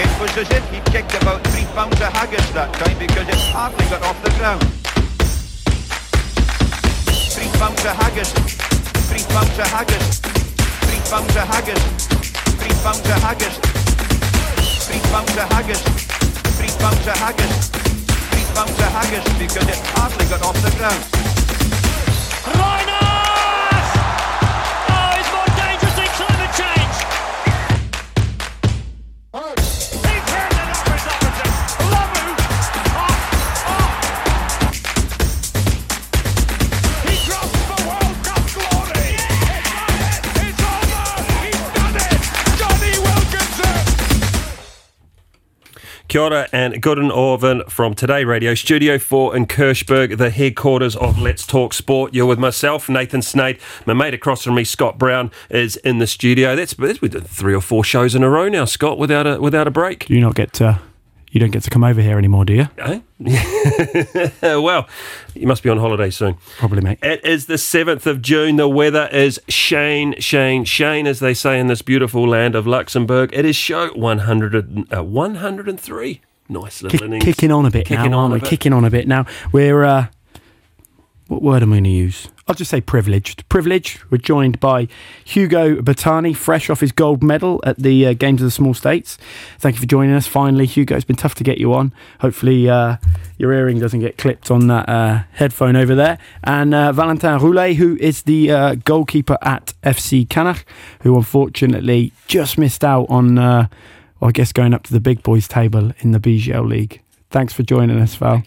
It was as if he kicked about three pounds of haggis that time because it hardly got off the ground. Three pounds of haggis. Three pounds of haggis. Three pounds of haggis. Three pounds of haggis. Three pounds of haggis. Three pounds of haggis. Three pounds of haggis because it hardly got off the ground. Kia ora and Guten Orvin from Today Radio, Studio 4 in Kirchberg, the headquarters of Let's Talk Sport. You're with myself, Nathan Sneyd. My mate across from me, Scott Browne, is in the studio. That's, that's we did three or four shows in a row now, Scott, without a without a break. Do you not get to, you don't get to come over here anymore, do you? Eh? well, you must be on holiday soon. Probably, mate. It is the 7th of June. The weather is Shane, Shane, Shane, as they say in this beautiful land of Luxembourg. It is show 100, and- uh, 103. Nice little Kick, innings. kicking on a bit Kicking now, on aren't a we? bit. Kicking on a bit now. We're, uh, what word am I going to use? I'll just say privileged. Privileged. We're joined by Hugo Bertani, fresh off his gold medal at the uh, Games of the Small States. Thank you for joining us. Finally, Hugo, it's been tough to get you on. Hopefully, uh, your earring doesn't get clipped on that uh, headphone over there. And uh, Valentin Roulez, who is the uh, goalkeeper at FC Canach, who unfortunately just missed out on, uh, well, I guess, going up to the big boys table in the BGL League. Thanks for joining us, Val.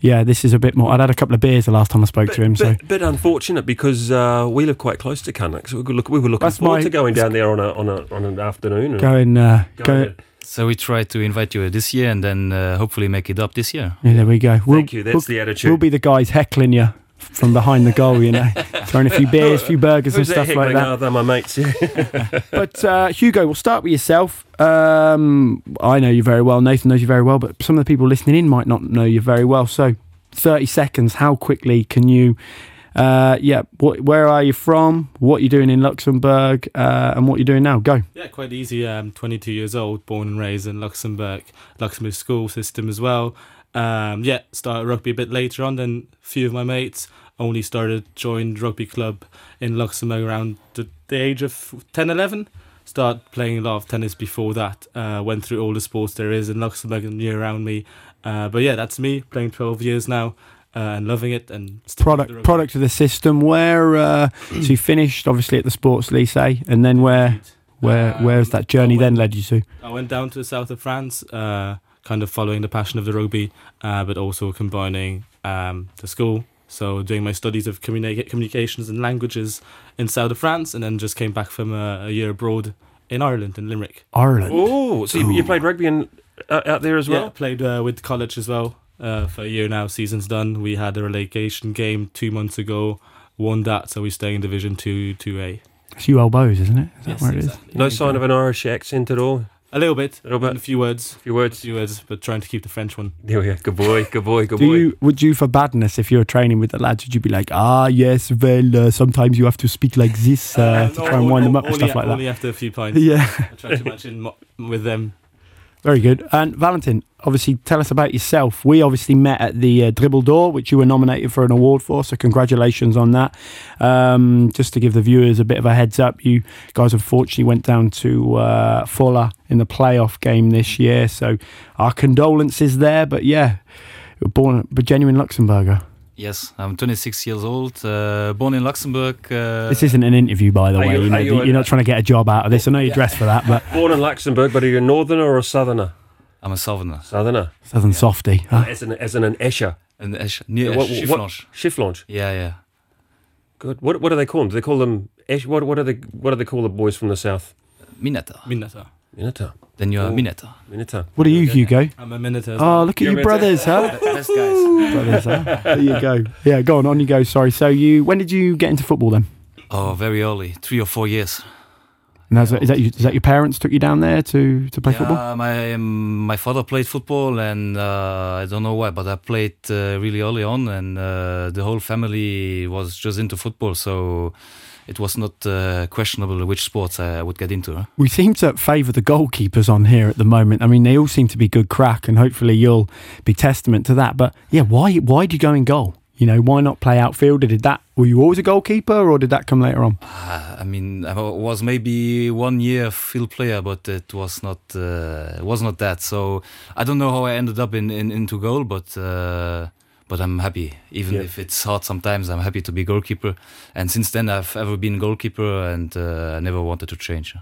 Thank you. Yeah, this is a bit more. I'd had a couple of beers the last time I spoke to him, so bit, bit unfortunate because uh, we live quite close to Canach. So we, could look, we were looking That's forward my- to going down there on a on a on an afternoon. going, uh, going go. So we try to invite you this year and then uh, hopefully make it up this year. Yeah, there we go. We'll, Thank you. That's we'll, the attitude. we'll be the guys heckling you from behind the goal, you know, throwing a few beers, a few burgers and stuff like that. Oh, they're my mates. Yeah. But uh, Hugo, we'll start with yourself. Um, I know you very well. Nathan knows you very well, but some of the people listening in might not know you very well. So, thirty seconds. How quickly can you? Uh, yeah, what, where are you from? What you're doing in Luxembourg, uh, and what you're doing now? Go. Yeah, quite easy. I'm 22 years old, born and raised in Luxembourg, Luxembourg school system as well. Um, yeah, started rugby a bit later on than a few of my mates. Only started joined rugby club in Luxembourg around the, the age of 10, 11. Started playing a lot of tennis before that. Uh, went through all the sports there is in Luxembourg and year around me. Uh, but yeah, that's me playing 12 years now uh, and loving it and sticking with the Product product of the system. Where uh, so you finished obviously at the sports lycée, and then where where Um, where's that journey I then led you to? I went down to the south of France, uh, kind of following the passion of the rugby, uh, but also combining um, the school. So doing my studies of communica- communications and languages in south of France, and then just came back from a, a year abroad in Ireland, in Limerick. Ireland. oh, so you, you played rugby in, uh, out there as well? Yeah, well? played uh, with college as well uh, for a year now. Season's done. We had a relegation game two months ago. Won that, so we stay in Division Two, Two A. It's you elbows, isn't it? Is that Yes, where it is? exactly. No sign of an Irish accent at all. A little bit, A little bit. a few words, A few a words. few words, but trying to keep the French one. Yeah, we go. Good boy. Good boy. Good Do boy. you would you for badness if you were training with the lads? Would you be like, ah, yes, well, uh, sometimes you have to speak like this uh, to try and wind them up and only, stuff like that? only after a few pints. Yeah, I try to match in mo- with them. Very good. And Valentin, obviously, tell us about yourself. We obviously met at the uh, Dribble Door, which you were nominated for an award for. So congratulations on that. Um, just to give the viewers a bit of a heads up, you guys unfortunately went down to uh, Fola in the playoff game this year. So our condolences there. But yeah, born a genuine Luxembourger. Yes, I'm 26 years old, uh, born in Luxembourg. Uh, This isn't an interview, by the way. you- You, know, are you you're a- not trying to get a job out of this. I know you're dressed for that, but Born in Luxembourg, but are you a northerner or a southerner? I'm a southerner. Southerner. Southern softy. huh? As in, as in an Escher. And Esch, near Yeah, what- Esch, what- Schifflange. Schifflange. Yeah, yeah. Good. What, what do they call them? Do they call them Esch? What, what, are they, what do they call the boys from the south? Mineta. Minata. Minata. Then you're Oh. Mineta. Minata. What are you, Hugo? I'm a Minata. as Oh, look at You're you, a brothers, huh? Best guys. brothers, huh? There you go. Yeah, go on, on you go. Sorry. So you, when did you get into football then? Oh, very early, three or four years. And that's, is that you, is that your parents took you down there to to play football? My um, my father played football, and uh, I don't know why, but I played uh, really early on, and uh, the whole family was just into football. So it was not uh, questionable which sports I would get into. huh? We seem to favour the goalkeepers on here at the moment. I mean, they all seem to be good crack, and hopefully you'll be testament to that. But yeah, why why do you go in goal? You know, why not play outfielder? Did that were you always a goalkeeper, or did that come later on? Uh, I mean, I was maybe one year field player, but it was not uh, it was not that. So I don't know how I ended up in, in into goal, but uh, but I'm happy. Even Yeah. if it's hard sometimes, I'm happy to be goalkeeper. And since then, I've ever been goalkeeper, and uh, I never wanted to change.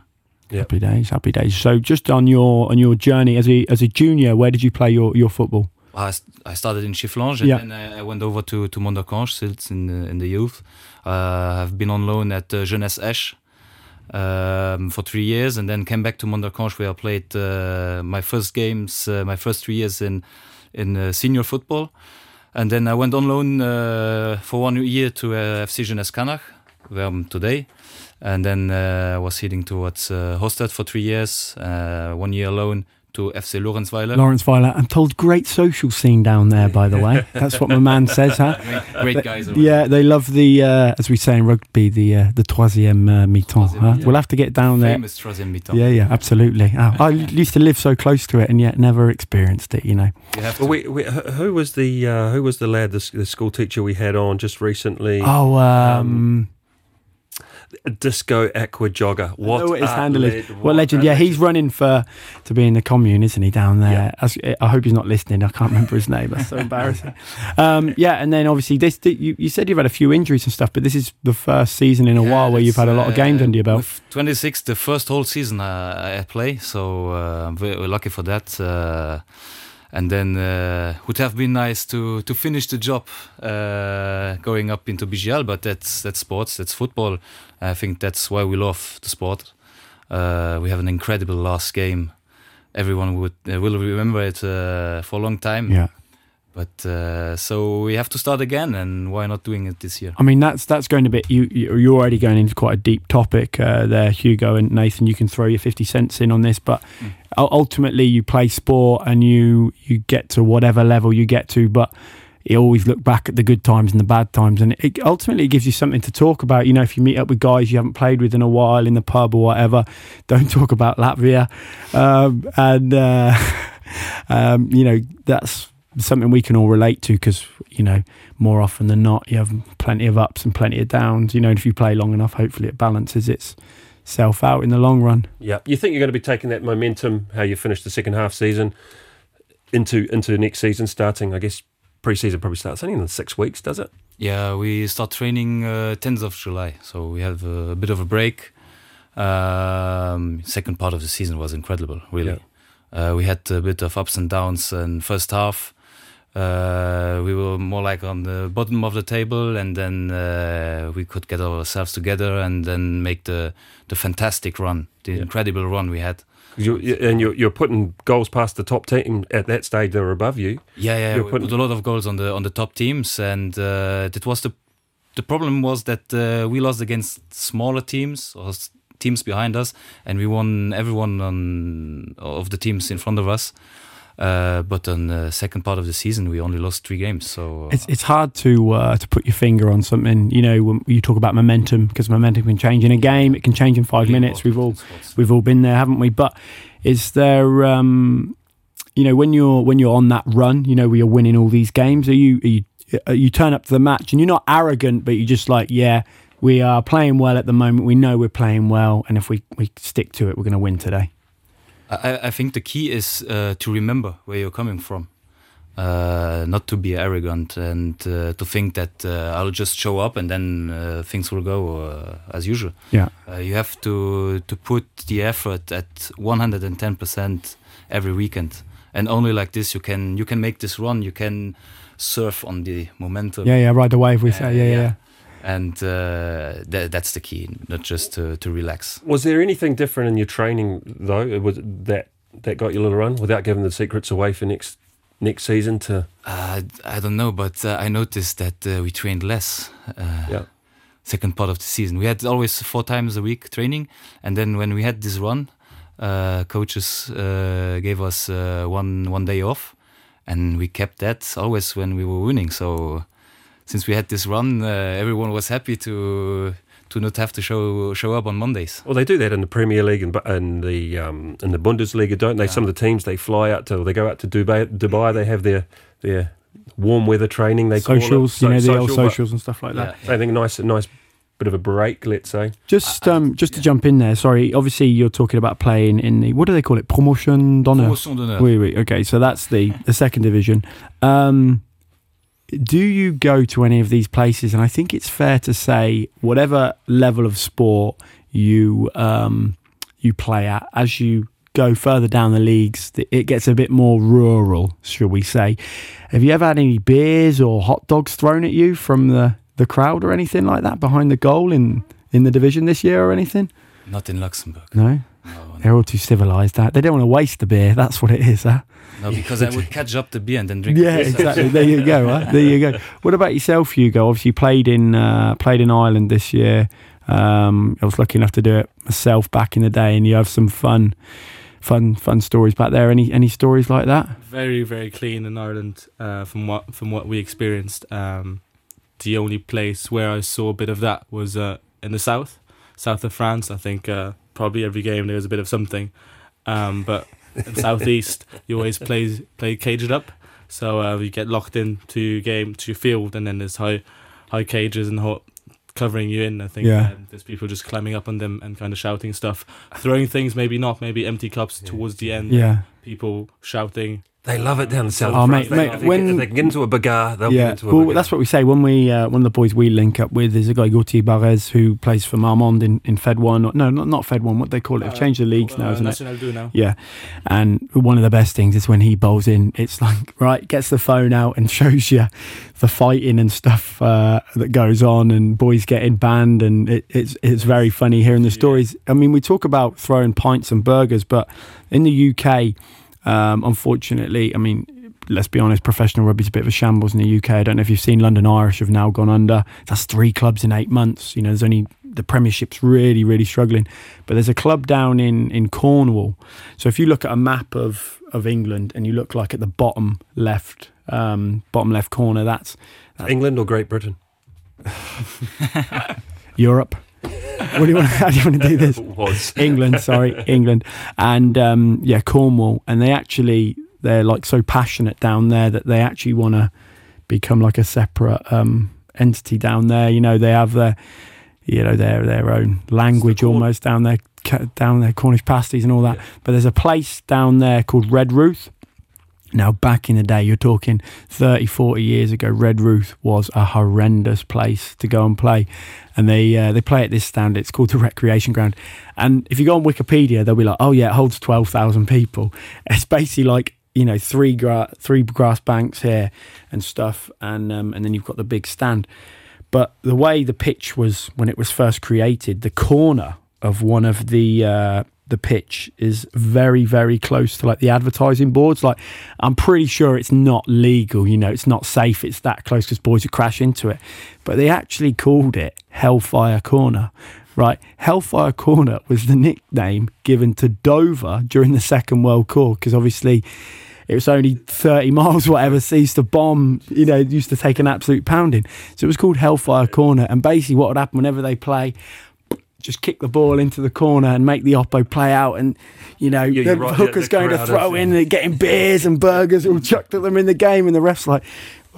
Yeah. Happy days, happy days. So just on your on your journey as a as a junior, where did you play your, your football? I, st- I started in Schifflange and Yeah. then I, I went over to, to Mondercange, since in the, in the youth. Uh, I've been on loan at uh, Jeunesse Esch um, for three years and then came back to Mondercange where I played uh, my first games, uh, my first three years in, in uh, senior football. And then I went on loan uh, for one year to uh, FC Jeunesse Canach, where I'm today. And then uh, I was heading towards uh, Hostad for three years, uh, one year loan to FC Lorenzweiler. Lawrence I'm told great social scene down there, by the way. That's what my man says, huh? Great They- guys. Yeah, they love the, uh, as we say in rugby, the uh, the troisième uh, mi-temps. Huh? mi-temps. We'll have to get down there. Famous troisième mi-temps. Yeah, yeah, absolutely. Oh, I used to live so close to it and yet never experienced it. You know. You have to. Well, we, we, who who was the uh, who was the lad, the, the school teacher we had on just recently? Oh, um, Disco Aqua Jogger. What I what his a handle is. led- What legend? Yeah, he's running for to be in the commune, isn't he? Down there. Yeah. As- I hope he's not listening. I can't remember his name. That's so embarrassing. Um, yeah, and then obviously this. You, you said you've had a few injuries and stuff, but this is the first season in a Yeah, while where you've had a lot of games uh, under your belt. With 26, the first whole season uh, I play, so uh, I'm very lucky for that. Uh, and then uh, would have been nice to to finish the job uh, going up into BGL, but that's that's sports, that's football. I think that's why we love the sport. Uh, we have an incredible last game. Everyone would uh, will remember it uh, for a long time. Yeah. But uh, so we have to start again, and why not doing it this year? I mean, that's that's going a bit. You you- you're already going into quite a deep topic uh, there, Hugo and Nathan. You can throw your fifty cents in on this, but Mm. ultimately, you play sport and you you get to whatever level you get to, but. You always look back at the good times and the bad times, and it ultimately gives you something to talk about. You know, if you meet up with guys you haven't played with in a while in the pub or whatever, don't talk about Latvia. Um, and uh, um, you know, that's something we can all relate to because you know more often than not, you have plenty of ups and plenty of downs. You know, and if you play long enough, hopefully it balances itself out in the long run. Yeah, you think you're going to be taking that momentum, how you finished the second half season, into into next season, starting. I guess pre-season probably starts only in six weeks, does it? Yeah, we start training uh, 10th of July, so we have a, bit of a break. Um, second part of the season was incredible, really. Uh, we had a bit of ups and downs in first half. Uh, we were more like on the bottom of the table, and then uh, we could get ourselves together and then make the the fantastic run, the Yeah. incredible run we had. You, and you're, you're putting goals past the top team at that stage. They're above you. Yeah, yeah, You're we putting- put a lot of goals on the on the top teams, and uh, that was the the problem was that uh, we lost against smaller teams or teams behind us, and we won everyone on of the teams in front of us. Uh, but on the second part of the season, we only lost three games. So uh, It's it's hard to uh, to put your finger on something. You know, when you talk about momentum, because momentum can change in a game. It can change in five minutes. We've all we've all been there, haven't we? But is there, um, you know, when you're when you're on that run, you know, where you're winning all these games, are you are you uh, you turn up to the match and you're not arrogant, but you're just like, yeah, we are playing well at the moment. We know we're playing well, and if we we stick to it, we're going to win today. I, I think the key is uh, to remember where you're coming from, uh, not to be arrogant and uh, to think that uh, I'll just show up and then uh, things will go uh, as usual. Yeah. Uh, you have to to put the effort at 110 percent every weekend, and only like this you can you can make this run. You can surf on the momentum. Yeah, yeah, ride the wave. We say, yeah, yeah. yeah. And uh, tha- that's the key, not just to, to relax. Was there anything different in your training though? Was that that got you a little run without giving the secrets away for next next season? To Uh, I don't know, but uh, I noticed that uh, we trained less. Uh, Yeah. Second part of the season, we had always four times a week training, and then when we had this run, uh, coaches uh, gave us uh, one one day off, and we kept that always when we were winning. So since we had this run, uh, everyone was happy to to not have to show show up on Mondays. Well, they do that in the Premier League and and the um, in the Bundesliga, don't they? Some of the teams they fly out to, they go out to Dubai. Dubai, they have their their warm weather training. They call socials, it. you know, the social, old socials and stuff like that. Yeah. I think nice, nice bit of a break. Let's say. Just um, just to jump in there. Sorry, obviously you're talking about playing in the what do they call it? Promotion d'honneur. Promotion d'honneur. Wait, wait. Okay, so that's the the second division. Um, do you go to any of these places? And I think it's fair to say, whatever level of sport you um, you play at, as you go further down the leagues, it gets a bit more rural, shall we say? Have you ever had any beers or hot dogs thrown at you from the the crowd or anything like that behind the goal in in the division this year or anything? Not in Luxembourg. No, No, they're all too civilized. That they don't want to waste the beer. That's what it is. Huh? no, because I would catch up the beer and then drink. Yeah, it. exactly. There you go. Huh? There you go. What about yourself, Hugo? Obviously, you played in uh, played in Ireland this year. Um, I was lucky enough to do it myself back in the day, and you have some fun, fun, fun stories back there. Any any stories like that? very very clean in Ireland uh, from what from what we experienced. Um, the only place where I saw a bit of that was uh, in the south, south of France. I think uh, probably every game there was a bit of something, um, but in southeast you always play play caged up, so uh, you get locked into your game to your field, and then there's high high cages and ho- covering you in. I think Yeah. and there's people just climbing up on them and kind of shouting stuff, throwing things, maybe not, maybe empty cups towards the end. Yeah, People shouting. They love it down the south. Oh, mate, They- mate, they when- get, if they can get into a bagarre, they'll get into a Well, bagarre. that's what we say when we uh, one of the boys we link up with is a guy Gauthier Barres who plays for Marmande in, in Fed One. Or, no, not not Fed One. What they call it? They've changed the leagues now, Uh, isn't it? National do now. Yeah, and one of the best things is when he bowls in. It's like right, gets the phone out and shows you the fighting and stuff uh, that goes on, and boys getting banned, and it, it's it's very funny hearing the stories. I mean, we talk about throwing pints and burgers, but in the UK, um, unfortunately, I mean. Let's be honest, professional rugby's a bit of a shambles in the UK. I don't know if you've seen London Irish have now gone under. That's three clubs in eight months. You know, there's only the Premiership's really, really struggling. But there's a club down in, in Cornwall. So if you look at a map of, of England and you look like at the bottom left um, bottom left corner, that's England or Great Britain. Europe. What do you want? How do you want to do this? Was England, sorry, England, and um, yeah, Cornwall, and they actually they're like so passionate down there that they actually want to become like a separate um, entity down there. You know, they have their you know their their own language almost down there, down there, Cornish pasties and all that. But there's a place down there called Redruth. Now, back in the day, you're talking 30, 40 years ago, Redruth was a horrendous place to go and play. And they uh, they play at this stand. It's called the Recreation Ground. And if you go on Wikipedia, they'll be like, oh, yeah, it holds 12,000 people. It's basically like, you know, three, gra- three grass banks here and stuff. And, um, and then you've got the big stand. But the way the pitch was when it was first created, the corner of one of the uh, the pitch is very very close to like the advertising boards. Like I'm pretty sure it's not legal. You know, it's not safe. It's that close because boys would crash into it. But they actually called it Hellfire Corner. Right, Hellfire Corner was the nickname given to Dover during the Second World War because obviously it was only 30 miles, whatever, so used to bomb, you know, used to take an absolute pounding. So it was called Hellfire Corner. And basically, what would happen whenever they play, just kick the ball into the corner and make the oppo play out. And, you know, Yeah, the right, hooker's the going to throw in and getting beers and burgers all chucked at them in the game. And the ref's like,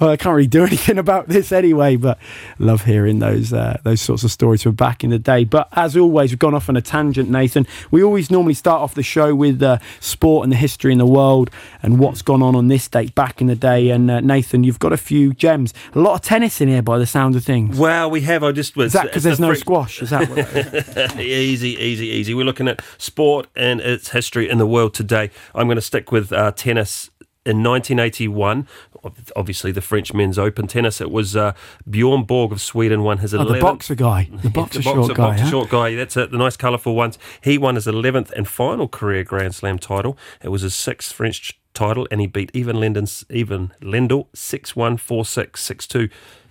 well, I can't really do anything about this anyway, but love hearing those uh, those sorts of stories from back in the day. But as always, we've gone off on a tangent, Nathan. We always normally start off the show with uh, sport and the history in the world and what's gone on on this date back in the day. And uh, Nathan, you've got a few gems, a lot of tennis in here by the sound of things. Well, we have. I just was. Is that because there's no squash? Is that what? easy, easy, easy. We're looking at sport and its history in the world today. I'm going to stick with uh, tennis. In 1981, ob- obviously the French men's open tennis, it was uh, Bjorn Borg of Sweden won his Oh, 11th. the boxer guy, the boxer the short boxer, guy. boxer huh? short guy. That's it. The nice, colourful ones. He won his 11th and final career Grand Slam title. It was his sixth French title, and he beat Ivan Lendl, Ivan Lendl 6 1 4 6 6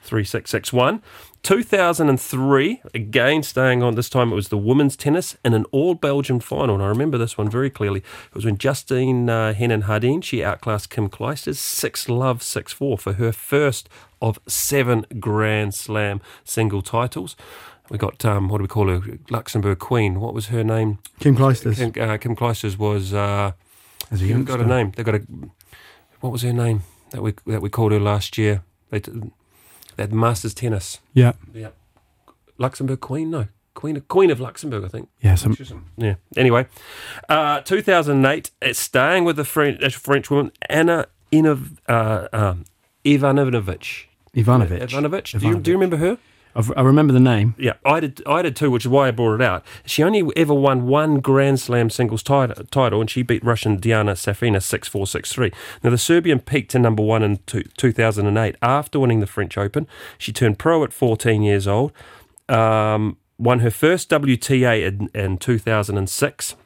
2 3 6 6 1. 2003, again staying on, this time it was the women's tennis in an all Belgian final. And I remember this one very clearly. It was when Justine uh, Henin Hardenne, she outclassed Kim Clijsters 6 love 6 4 for her first of seven Grand Slam single titles. We got um, what do we call her? Luxembourg Queen. What was her name? Kim Clijsters. Kim, uh, Kim Clijsters was. Uh, as a got a name. They got a. What was her name that we that we called her last year? They t- they had Masters tennis. Yeah. Yeah. Luxembourg Queen, no Queen of Queen of Luxembourg, I think. Yeah. Some, Yeah. Anyway, uh, 2008. It's staying with the French uh, French woman Anna Inov, uh, um, Ivanovic. Ivanovic. Ivanovic. Do you, do you remember her? I've, I remember the name. Yeah, I did. I did too, which is why I brought it out. She only ever won one Grand Slam singles title, title and she beat Russian Dinara Safina six four six three. Now the Serbian peaked to number one in two, 2008 after winning the French Open. She turned pro at 14 years old. Um, won her first WTA in, in 2006.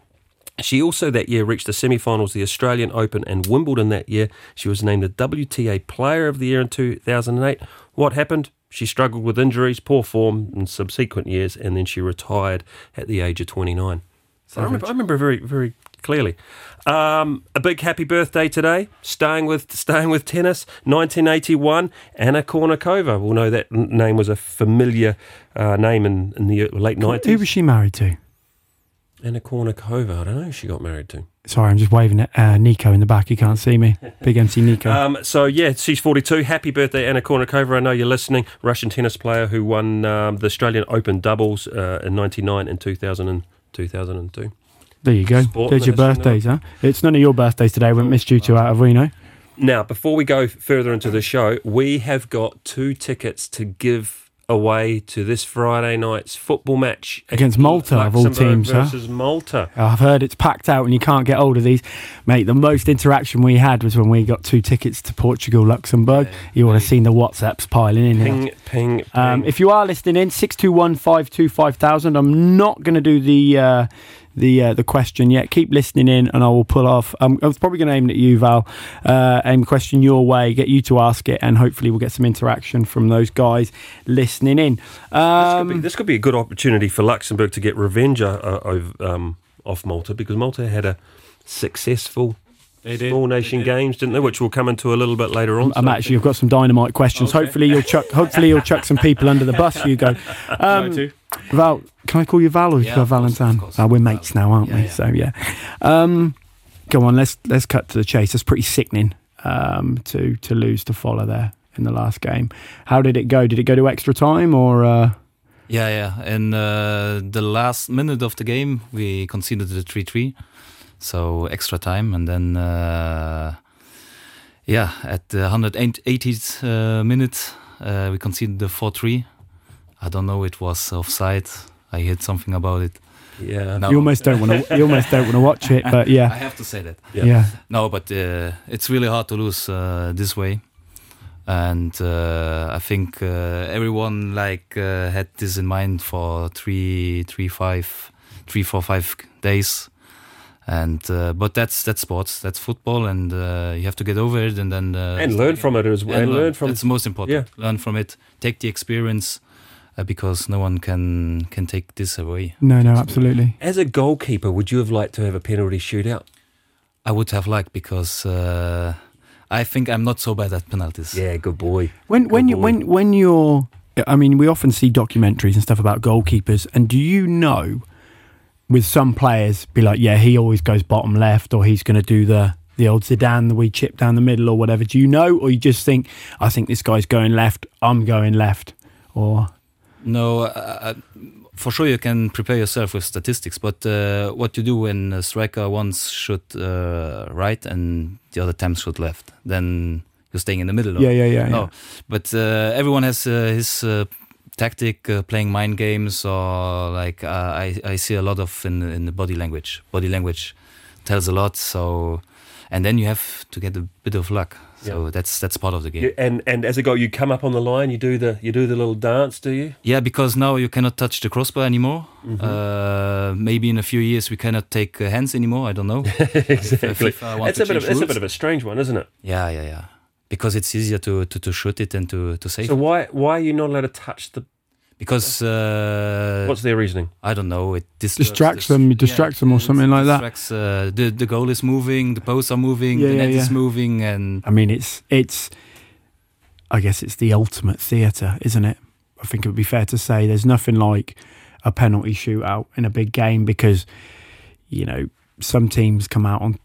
She also that year reached the semi-finals, the Australian Open and Wimbledon that year. She was named the WTA Player of the Year in 2008. What happened? She struggled with injuries, poor form in subsequent years, and then she retired at the age of 29. So I remember, I remember very, very clearly. Um, a big happy birthday today. Staying with staying with tennis, 1981. Anna Kournikova. We'll know that name was a familiar uh, name in, in the late 90s. Who was she married to? Anna Kournikova. I don't know who she got married to. Sorry, I'm just waving at uh, Nico in the back. He can't see me. Big MC Nico. Um, so yeah, she's 42. Happy birthday, Anna Kournikova. I know you're listening. Russian tennis player who won um, the Australian Open doubles uh, in '99 and 2000 and 2002. there you go. sport There's your birthdays, huh? It's none of your birthdays today. We missed you two out of Reno. Now, before we go further into the show, we have got two tickets to give away to this Friday night's football match Against Malta, of all teams, huh? versus Malta. I've heard it's packed out and you can't get hold of these. Mate, the most interaction we had was when we got two tickets to Portugal, Luxembourg. You would have seen the WhatsApps piling in here. Ping, ping, ping. Um, if you are listening in, six two one five two five thousand. I'm not going to do the uh, the uh, the question yet. Keep listening in, and I will pull off. Um, I was probably going to aim it at you, Val. Uh, aim a question your way, get you to ask it, and hopefully we'll get some interaction from those guys listening in. this, could be, Um, this could be a good opportunity for Luxembourg to get revenge uh, uh, um, off Malta because Malta had a successful They did. Small They Nation did. games, didn't they? Which we'll come into a little bit later on. I'm So- actually. I've got some dynamite questions. Okay. Hopefully you'll chuck. Hopefully you'll chuck some people under the bus. Hugo. Try Um, to. Val, can I call you Val or Yeah, of Valentine? course. Oh, we're mates now, aren't Yeah, we? yeah. So yeah. Um, go on. Let's let's cut to the chase. That's pretty sickening um, to to lose to follow there in the last game. How did it go? Did it go to extra time or? Uh, Yeah, yeah. In uh, the last minute of the game, we conceded the 3 3. So extra time. And then, uh, yeah, at the 180th uh, minute, uh, we conceded the 4 3. I don't know, it was offside. I heard something about it. yeah. No, You almost don't want to. You almost don't want to watch it, but yeah, I have to say that. Yeah. yeah. No, but uh, it's really hard to lose uh, this way, and uh, I think uh, everyone like uh, had this in mind for three, three, five, three, four, five days, and uh, but that's that's sports, that's football, and uh, you have to get over it, and then uh, and learn from it as well. And, learn from that's the most important. Yeah. Learn from it, take the experience, uh, because no one can can take this away. No, no, absolutely. As a goalkeeper, would you have liked to have a penalty shootout? I would have liked because. Uh, I think I'm not so bad at penalties. Yeah, good boy. When when you boy. when when you're, I mean, we often see documentaries and stuff about goalkeepers, and do you know, with some players, be like, yeah, he always goes bottom left, or he's going to do the the old Zidane, the wee chip down the middle, or whatever. Do you know, or you just think, I think this guy's going left, I'm going left, or No, uh, uh, for sure you can prepare yourself with statistics, but uh, what you do when a striker once shoot uh, right and the other times shoot left, then you're staying in the middle. yeah, yeah, yeah, yeah. No, but uh, everyone has uh, his uh, tactic, uh, playing mind games, or like uh, I I see a lot of in in the body language. Body language tells a lot. So, and then you have to get a bit of luck. So Yeah. that's that's part of the game. You, and and as a goal, you come up on the line. You do the you do the little dance. Do you? Yeah, because now you cannot touch the crossbar anymore. Uh, maybe in a few years we cannot take uh, hands anymore. I don't know. exactly. Want It's a bit of it's a bit of a strange one, isn't it? yeah, yeah, yeah. Because it's easier to, to, to shoot it than to, to save. So it. why why are you not allowed to touch the? Because uh, What's their reasoning? I don't know. It disturbs Distracts them, it distracts them or it something like that. Uh, the the goal is moving, the posts are moving, Yeah, the yeah, net is moving, and I mean, it's it's. I guess it's the ultimate theatre, isn't it? I think it would be fair to say there's nothing like a penalty shootout in a big game because you know some teams come out on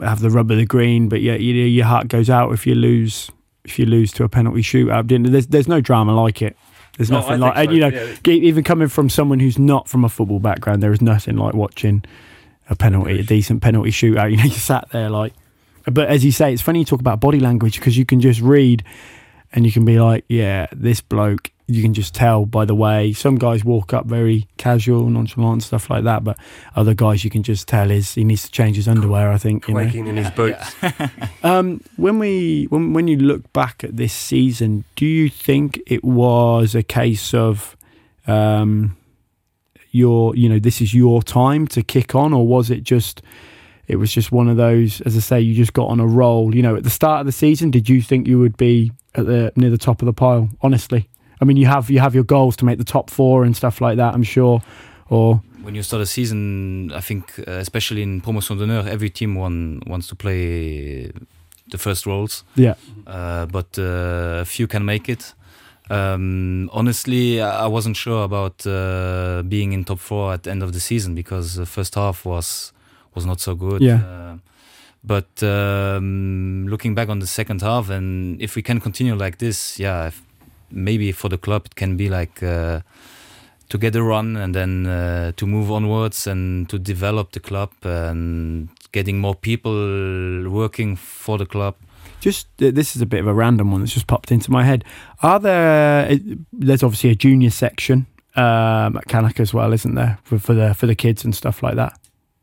have the rub of the green, but yeah, your heart goes out if you lose if you lose to a penalty shootout. There's there's no drama like it. There's No, nothing like, and so, you know, yeah. even coming from someone who's not from a football background, there is nothing like watching a penalty, a decent penalty shootout. You know, you sat there like, but as you say, it's funny you talk about body language because you can just read and you can be like, yeah, this bloke, you can just tell by the way some guys walk up very casual, nonchalant, stuff like that, but other guys you can just tell is he needs to change his underwear. I think you know. Quaking in his boots. Um, when we when when you look back at this season, do you think it was a case of um, your you know this is your time to kick on, or was it just it was just one of those? As I say, you just got on a roll. You know, at the start of the season, did you think you would be at the near the top of the pile? Honestly, I mean, you have you have your goals to make the top four and stuff like that. I'm sure, or when you start a season, I think uh, especially in Promotion d'honneur, every team one, wants to play the first roles, yeah, uh, but uh, few can make it. Um, honestly, I wasn't sure about uh, being in top four at the end of the season because the first half was was not so good. Yeah. Uh, but um, looking back on the second half, and if we can continue like this, yeah, if, maybe for the club it can be like uh, to get a run and then uh, to move onwards and to develop the club and getting more people working for the club. just this is a bit of a random one that's just popped into my head. Are there? uh, There's obviously a junior section um, at Canach as well, isn't there, for, for the for the kids and stuff like that?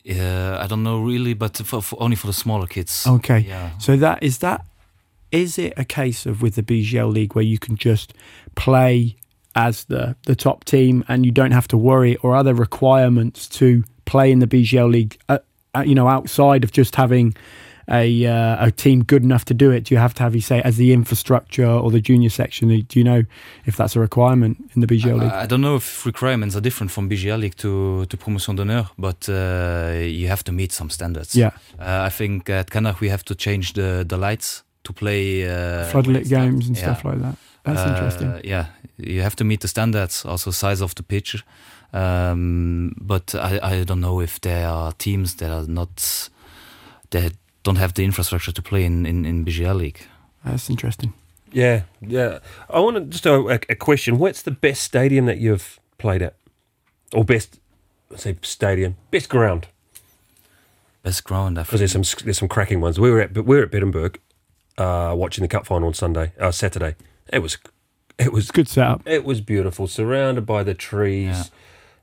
Yeah, I don't know really, but for, for only for the smaller kids. Okay. Yeah. So that is that. Is it a case of with the BGL league where you can just play as the the top team and you don't have to worry, or are there requirements to play in the BGL league? Uh, uh, you know, outside of just having a uh, a team good enough to do it, do you have to have you say as the infrastructure or the junior section? Do you know if that's a requirement in the BGL league? I, don't know if requirements are different from BGL League to, to Promotion d'honneur, but uh, you have to meet some standards. yeah, Uh, I think at Canach we have to change the, the lights to play uh, floodlit games and yeah. stuff like that. That's Uh, interesting. Yeah, you have to meet the standards, also size of the pitch. Um, but I, I don't know if there are teams that are not that don't have the infrastructure to play in, in, in BGL League. That's interesting. Yeah, yeah. I want to just a, a, a question. What's the best stadium that you've played at, or best? Let's say stadium, best ground. Best ground, I Because there's some there's some cracking ones. We were at but we were at Beddenburg, uh, watching the cup final on Sunday, uh, Saturday. It was, it was Good setup. It was beautiful, surrounded by the trees. Yeah.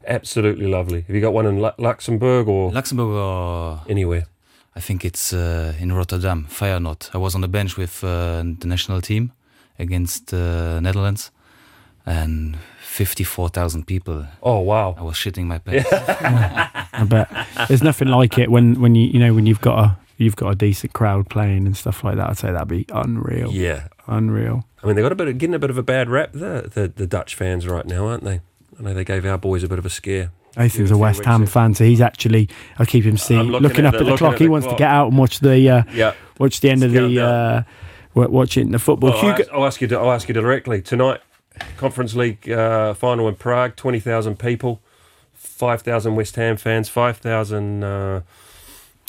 Absolutely lovely. Have you got one in Lu- Luxembourg or Luxembourg, or anywhere? I think it's uh, in Rotterdam, Feyenoord. I was on the bench with uh, the national team against uh, Netherlands, and 54,000 people. Oh wow! I was shitting my pants. I bet there's nothing like it when when you you know when you've got a you've got a decent crowd playing and stuff like that. I'd say that'd be unreal, Yeah, unreal. I mean they got a bit of, getting a bit of a bad rap. The, the the Dutch fans right now, aren't they? I know they gave our boys a bit of a scare. Nathan's Yeah, a a West Ham fan, so he's actually I keep him seeing looking looking, at up the- at the clock. at he wants clock. to get out and watch the uh, Yeah. watch the end of the uh, wa- watching the football. Well, I'll, Hugo, ask, I'll ask you. I'll ask you directly tonight. Conference League uh, final in Prague. Twenty thousand people. Five thousand West Ham fans. Five thousand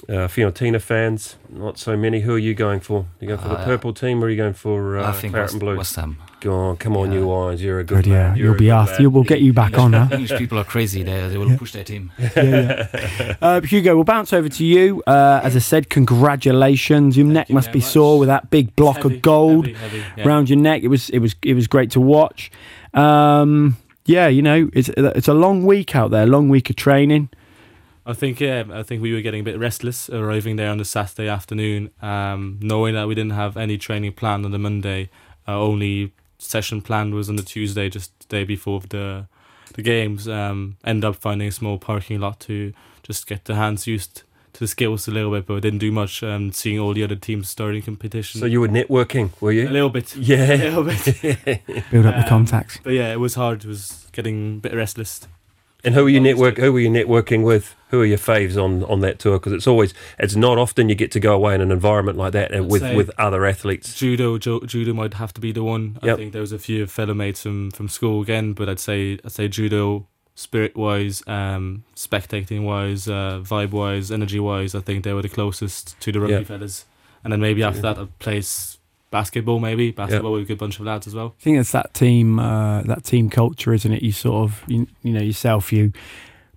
uh, Fiorentina fans. Not so many. Who are you going for? You going for the Uh, purple team, or are you going for uh, I think West, and blue? West Ham. Go on, come on, Yeah. you Irons. You're a good, good, yeah, lad. You're you'll be good asked. lad. You will get you back on, huh? English people are crazy. They, they will push their team. yeah, yeah. Uh, Hugo, we'll bounce over to you. Uh, as I said, congratulations. Your neck you must be much. sore with that big block Heavy, of gold. heavy, heavy, yeah. around your neck. It was it was it was great to watch. Um, yeah, you know, it's it's a long week out there, long week of training. I think yeah, I think we were getting a bit restless arriving there on the Saturday afternoon, um, knowing that we didn't have any training planned on the Monday. Our only session planned was on the Tuesday, just the day before the the games. Um, end up finding a small parking lot to just get the hands used to the skills a little bit, but we didn't do much. Um, seeing all the other teams starting competition, So you were networking, were you? a little bit, Yeah, a Yeah. little bit. Build up the Um, contacts. But yeah, it was hard. It was getting a bit restless. And who are you network? Who are you networking with? Who are your faves on, on that tour? Because it's always it's not often you get to go away in an environment like that and with with other athletes. Judo, ju- judo might have to be the one. Yep. I think there was a few fellow mates from, from school again, but I'd say I'd say judo, spirit wise, um, spectating wise, uh, vibe wise, energy wise. I think they were the closest to the rugby Yep. fellas. And then maybe after that, I'd place basketball. Maybe basketball with a good bunch of lads as well. I think it's that team, uh, that team culture, isn't it? You sort of, you, you know, yourself. You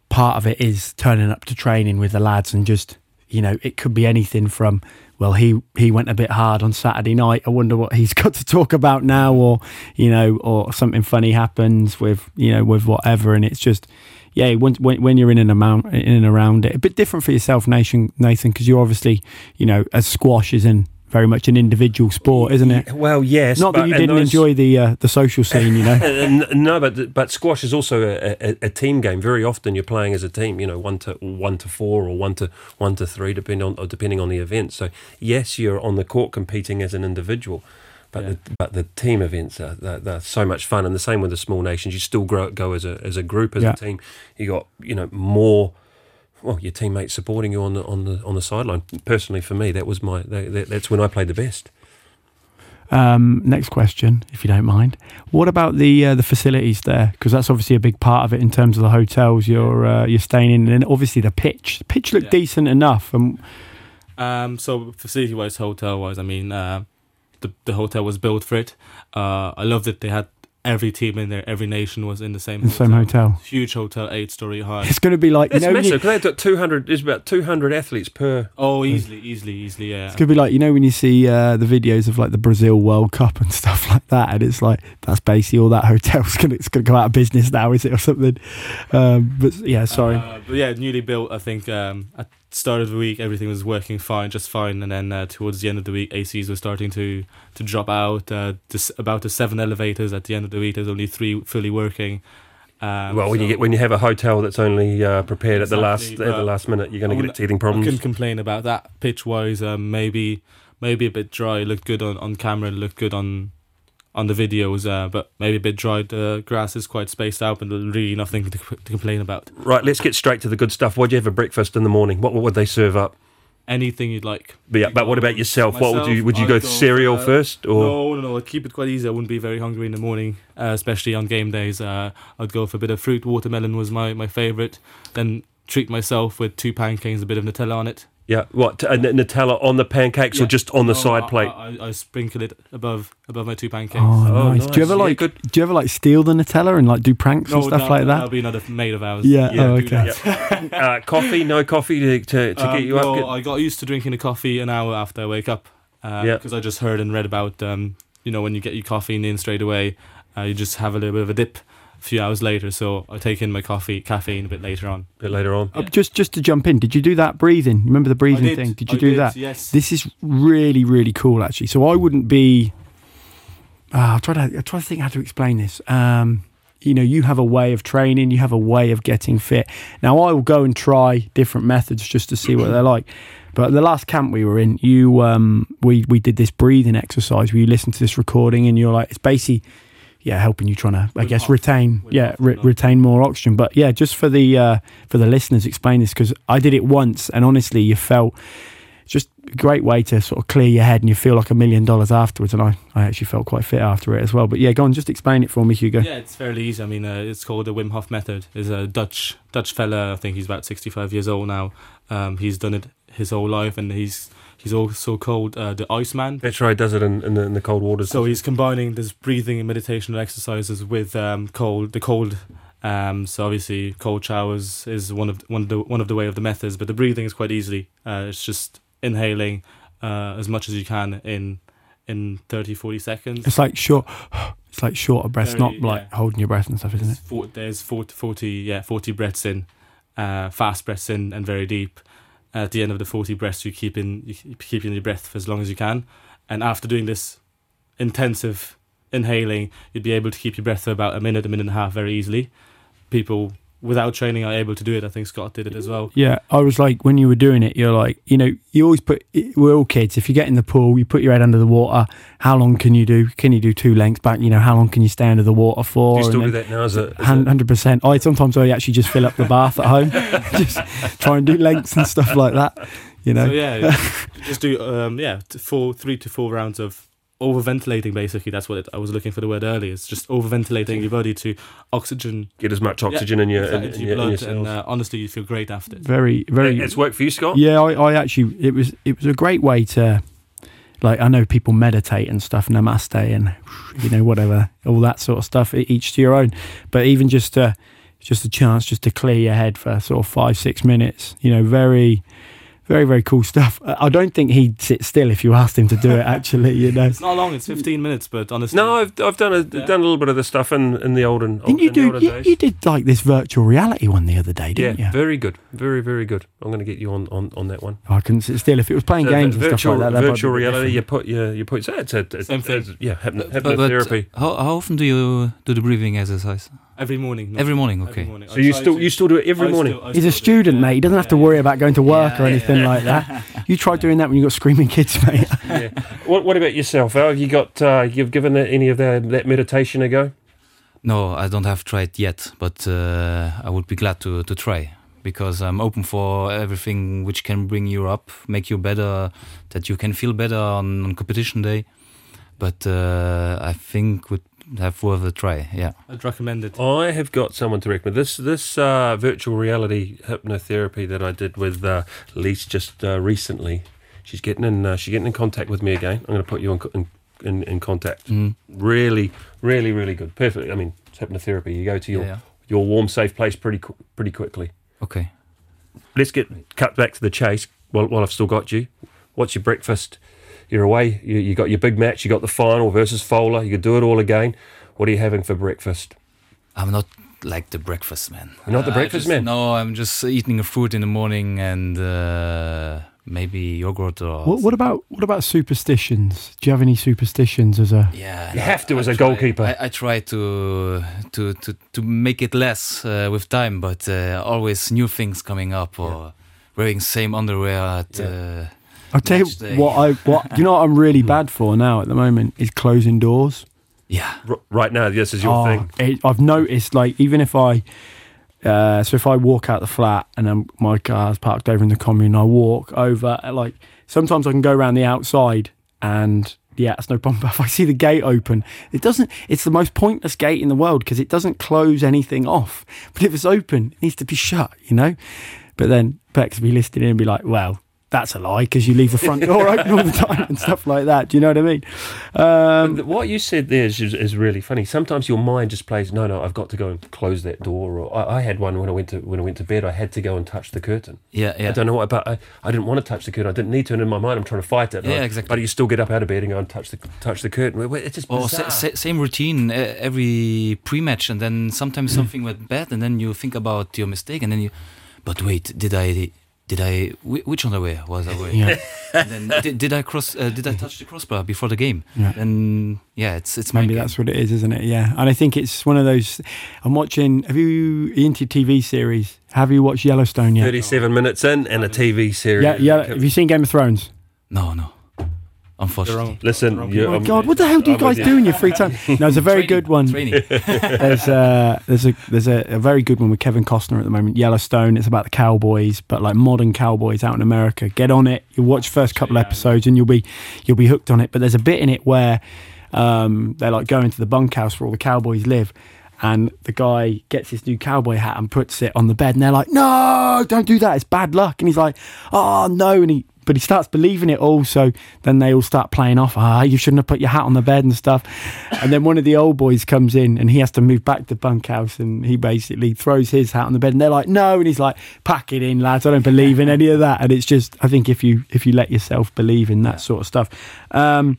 part of it is turning up to training with the lads and just, you know, it could be anything from, well, he he went a bit hard on Saturday night. I wonder what he's got to talk about now, or you know, or something funny happens with, you know, with whatever, and it's just. Yeah, when, when when you're in and amount in and around it, a bit different for yourself, Nation Nathan, because you're obviously, you know, as squash is in very much an individual sport, isn't it? Well, yes. Not but- that you didn't those- enjoy the uh, the social scene, you know. Uh, no, but but squash is also a, a, a team game. Very often you're playing as a team. You know, one to one to four or one to one to three, depending on or depending on the event. So yes, you're on the court competing as an individual, but Yeah. the, but the team events are they're, they're so much fun. And the same with the small nations. You still grow, go as a as a group as Yeah. a team. You got you know more. Well, your teammates supporting you on the on the on the sideline. Personally, for me, that was my that, that, that's when I played the best. Um, next question, if you don't mind. What about the uh, the facilities there? Because that's obviously a big part of it in terms of the hotels you're uh, you're staying in, and then obviously the pitch. The pitch looked Yeah. decent enough, and Um, so facility wise, hotel wise, I mean, uh, the the hotel was built for it. Uh, I love that They had every team in there. Every nation was in the same. the same hotel. Huge hotel, eight story high. It's going to be like you It's know, when you, they've got two hundred. There's about two hundred athletes per Oh, easily, easily, easily. Yeah. it's going to be like you know when you see uh, the videos of like the Brazil World Cup and stuff like that, and it's like that's basically all that hotel's going to it's going to go out of business now, is it or something? Um, but yeah, sorry. Uh, but yeah, newly built. I think um, at the start of the week everything was working fine, just fine, and then uh, towards the end of the week, ACs were starting to to drop out. Uh, this, about the seven elevators at the end of the week, there's only three fully working. Um, Well, when you get when you have a hotel that's only uh, prepared at the last at the last minute, you're going to get teething I problems. couldn't complain about that. Pitch wise, um, maybe maybe a bit dry. Looked good on, on camera. Looked good on on the videos, uh, but maybe a bit dry. The grass is quite spaced out, but really nothing to, to complain about. Right, let's get straight to the good stuff. What'd you have for breakfast in the morning? What, what would they serve up? Anything you'd like. But, yeah, but what about yourself? what would you would you go I'd go, cereal uh, first or No, no, no. I'd keep it quite easy. I wouldn't be very hungry in the morning, uh, especially on game days. Uh, I'd go for a bit of fruit. Watermelon was my, my favourite. Then treat myself with two pancakes, a bit of Nutella on it. Yeah? What uh, N- Nutella on the pancakes or just on the No, side I- plate? I, I, I sprinkle it above above my two pancakes. Oh, Oh, nice. Do you nice. ever Yeah, like good. do you ever like steal the Nutella and like do pranks and stuff like that? That'll be another mate of ours. Yeah, Yeah, oh, okay. that. uh, coffee? No coffee to to, to Um, get you no, up. Get- I got used to drinking a coffee an hour after I wake up. Uh, Yeah. Because I just heard and read about, um, you know, when you get your coffee in straight away, uh, you just have a little bit of a dip a few hours later. So I take in my coffee, caffeine a bit later on. a bit later on. Uh, just just to jump in, did you do that breathing? Remember the breathing thing? Did you I do that? Yes. This is really, really cool, actually. So I wouldn't be. Uh, I'll try to. I'll try to think how to explain this. Um, you know, you have a way of training. You have a way of getting fit. Now, I will go and try different methods just to see what they're like. But the last camp we were in, you, um, we we did this breathing exercise where you listen to this recording and you're like, it's basically, yeah, helping you trying to, I guess, retain, yeah, re- retain more oxygen. But yeah, just for the uh, for the listeners, explain this because I did it once and honestly, you felt just a great way to sort of clear your head and you feel like a million dollars afterwards. And I, I actually felt quite fit after it as well. But yeah, go on, just explain it for me, Hugo. Yeah, it's fairly easy. I mean, uh, it's called the Wim Hof method. Is a Dutch Dutch fella. I think he's about sixty five years old now. Um, he's done it his whole life, and he's he's also called uh, the Iceman. That's right. Does it in, in, the, in the cold waters. So he's combining this breathing and meditation exercises with um, cold, the cold. Um, so obviously, cold showers is one of one of the one of the way of the methods, but the breathing is quite easily. Uh, it's just inhaling uh, as much as you can in in 30, 40 seconds. It's like short, it's like shorter breaths, Very, not like yeah. holding your breath and stuff, isn't There's it? four, there's 40, 40, yeah, 40 breaths in, uh, fast breaths in and very deep. At the end of the 40 breaths, you keep in, you keep keeping your breath for as long as you can. And after doing this intensive inhaling, you'd be able to keep your breath for about a minute, a minute and a half very easily. People without training are able to do it. I think Scott did it as well. Yeah, I was like, when you were doing it, you're like, you know, you always put, we're all kids. If you get in the pool, you put your head under the water. How long can you do? Can you do two lengths back? You know, how long can you stay under the water for? Do you still And do then- that now as a, as a Hundred percent. I sometimes I actually just fill up the bath at home, just try and do lengths and stuff like that. You know, So yeah, just do um, yeah four, three to four rounds of over ventilating. Basically, that's what it, I was looking for the word earlier. It's just over ventilating your body to oxygen get as much oxygen in your, in, in your your, in your blood, and uh, honestly, you feel great after it. very, very. it's worked for you, Scott. Yeah, I, I actually it was it was a great way to like I know people meditate and stuff, namaste and you know whatever, all that sort of stuff. Each to your own, but even just uh just a chance just to clear your head for sort of five six minutes. You know, very. Very, very cool stuff. I I don't think he'd sit still if you asked him to do it. Actually, you know, It's not long; it's 15 minutes, but honestly, No, I've, I've done a Yeah. done a little bit of the stuff in, in the olden didn't you in the do? olden You, days. you did like this virtual reality one the other day, didn't you? very good, very very good. I'm going to get you on, on, on that one. Oh, I couldn't sit still if it was playing So, games and virtual stuff like that. that virtual a bit reality. You put your you put it's a, it's, Same thing. it's- yeah hypno, But- but, hypnotherapy. how, how often do you do the breathing exercise? Every morning. Every morning, Every okay. morning. so I you still to- you still do it every I morning. still- He's a still do it, student, yeah. mate. He doesn't have to worry yeah. about going to work Yeah, or yeah, anything like that. You tried doing that when you got screaming kids, mate. yeah. What what about yourself, Al? Have you got uh, you've given any of that that meditation a go? No, I don't have tried yet, but uh, I would be glad to, to try because I'm open for everything which can bring you up, make you better, that you can feel better on, on competition day. But uh, I think would have worth a try. Yeah. I'd recommend it. I have got someone to recommend. This this uh, virtual reality hypnotherapy that I did with uh, Lise just uh, recently. She's getting in. Uh, she's getting in contact with me again. I'm going to put you in, in, in, in contact. Mm. Really, really, really good. Perfect. I mean, it's hypnotherapy. You go to your Yeah, yeah. your warm, safe place pretty qu- pretty quickly. Okay. Let's get cut back to the chase. While, while I've still got you, what's your breakfast? You're away. You, you got your big match. You got the final versus Fola. You could do it all again. What are you having for breakfast? I'm not like the breakfast man. You're not the Uh, breakfast just- man? No, I'm just eating a fruit in the morning and uh, maybe yogurt or. What, what about what about superstitions? Do you have any superstitions as a? Yeah, You no, have to I as a try- goalkeeper. I, I try to to to to make it less uh, with time, but uh, always new things coming up or wearing same underwear at. Uh, I'll tell you day. what I what. You know what I'm really bad for now at the moment is closing doors. yeah, R- right now, this is your Oh, thing. it, I've noticed, like, even if I, uh, so if I walk out the flat and then my car's parked over in the commune, I walk over, like, sometimes I can go around the outside and, yeah, it's no problem. But if I see the gate open, it doesn't, it's the most pointless gate in the world because it doesn't close anything off. But if it's open, it needs to be shut, you know? But then Bex will be listening in and be like, well, that's a lie because you leave the front door open all the time and stuff like that. Do you know what I mean? Um, what you said there is, is, is really funny. Sometimes your mind just plays, no, no, I've got to go and close that door. Or I, I had one when I went to when I went to bed. I had to go and touch the curtain. yeah, yeah. I don't know what about. I, I didn't want to touch the curtain. I didn't need to. And in my mind, I'm trying to fight it. Yeah, right? exactly. But you still get up out of bed and go and touch the touch the curtain. It's just Or bizarre. sa- sa- same routine uh, every pre-match, and then sometimes something went bad, and then you think about your mistake, and then you, but wait, did I, did I, whi- which underwear was I wearing? yeah. and then did, did I cross, uh, did I touch the crossbar before the game? Yeah. And yeah, it's it's my Maybe game. that's what it is, isn't it? Yeah. And I think it's one of those. I'm watching. Have you into TV series? Have you watched Yellowstone yet? Thirty-seven minutes in and a TV series. Yeah, yeah. Have you seen Game of Thrones? no, no, They're unfortunately. wrong. Listen, Wrong you- Oh my God, what the hell do you guys do in your free time? No, it's a very good one. Training. There's a there's a there's a, a very good one with Kevin Costner at the moment. Yellowstone. It's about the cowboys, but like modern cowboys out in America. Get on it. You watch first couple episodes and you'll be you'll be hooked on it. But there's a bit in it where um, they're like going to the bunkhouse where all the cowboys live. And the guy gets his new cowboy hat and puts it on the bed, and they're like, "No, don't do that! It's bad luck." And he's like, "Oh no!" And he, but he starts believing it all. So then they all start playing off. Ah, you shouldn't have put your hat on the bed and stuff. And then one of the old boys comes in, and he has to move back to bunkhouse, and he basically throws his hat on the bed, and they're like, "No!" And he's like, "Pack it in, lads. I don't believe in any of that." And it's just, I think if you if you let yourself believe in that sort of stuff. Um,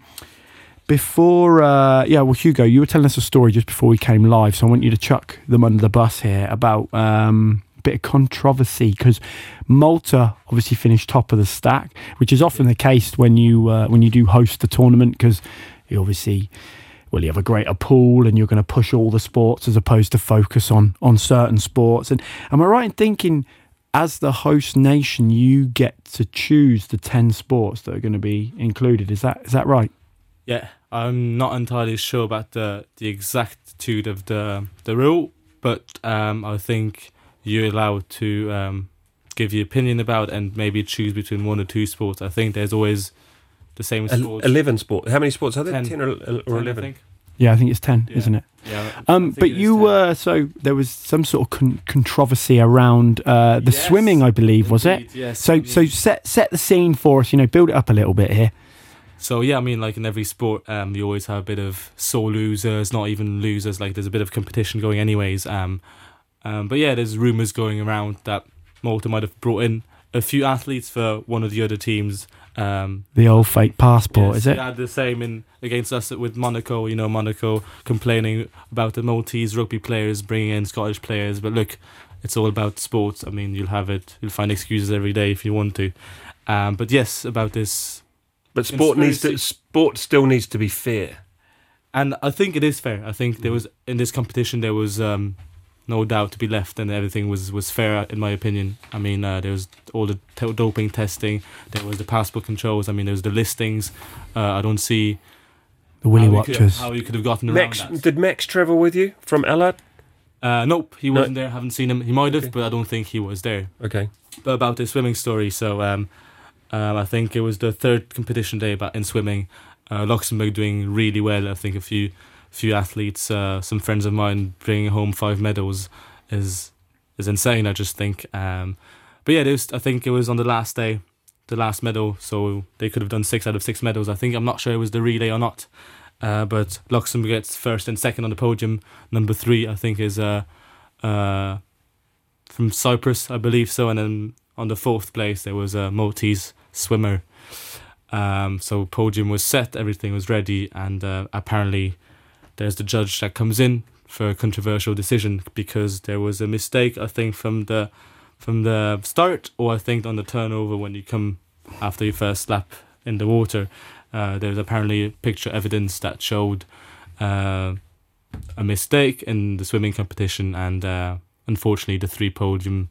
before, uh, yeah, well, Hugo, you were telling us a story just before we came live, so I want you to chuck them under the bus here about um, bit of controversy because Malta obviously finished top of the stack, which is often the case when you uh, when you do host the tournament because you obviously well, you have a greater pool and you're going to push all the sports as opposed to focus on on certain sports. And am I right in thinking, as the host nation, you get to choose the ten sports that are going to be included? Is that is that right? Yeah, I'm not entirely sure about the the exactitude of the the rule, but um, I think you're allowed to um, give your opinion about and maybe choose between one or two sports. I think there's always the same El- sports. Eleven sport. How many sports are there? Ten. Ten, or, or 10, I eleven? think. Yeah, I think it's ten, Yeah. isn't it? Yeah. Um, but it is you 10. were so there was some sort of con- controversy around uh, the Yes, swimming, I believe, was it? Yes. So I so set set the scene for us. You know, build it up a little bit here. So yeah, I mean, like in every sport, um, you always have a bit of sore losers, not even losers. Like there's a bit of competition going, anyways. Um, um, but yeah, there's rumors going around that Malta might have brought in a few athletes for one of the other teams. Um, The old fake passport, yes, is it? we had the same in against us with Monaco. You know, Monaco complaining about the Maltese rugby players bringing in Scottish players. But look, it's all about sports. I mean, you'll have it. You'll find excuses every day if you want to. Um, but yes, about this But sport needs to. Sport still needs to be fair. and I think it is fair. I think there was in this competition there was um, no doubt to be left, and everything was was fair in my opinion. I mean, uh, there was all the t- doping testing, there was the passport controls. I mean, there was the listings. Uh, I don't see The Willy how we could- Watchers. how you could have gotten around Max, that. did Max travel with you from Allard? Uh, nope, he wasn't there. Haven't seen him. He might have, Okay. but I don't think he was there. Okay. But about the swimming story, so um, um, I think it was the third competition day about in swimming. Uh, Luxembourg doing really well. I think a few few athletes, uh, some friends of mine bringing home five medals is is insane. I just think. Um, but yeah, there was, I think it was on the last day, the last medal. So they could have done six out of six medals. I think I'm not sure it was the relay or not. Uh, but Luxembourg gets first and second on the podium. Number three, I think, is uh, uh, from Cyprus, I believe so. And then on the fourth place, there was a Maltese swimmer. Um, so podium was set, everything was ready, and uh, apparently there's the judge that comes in for a controversial decision because there was a mistake, I think, from the from the start, or I think on the turnover when you come after your first lap in the water. Uh, there was apparently picture evidence that showed uh, a mistake in the swimming competition, and uh, unfortunately, the three podium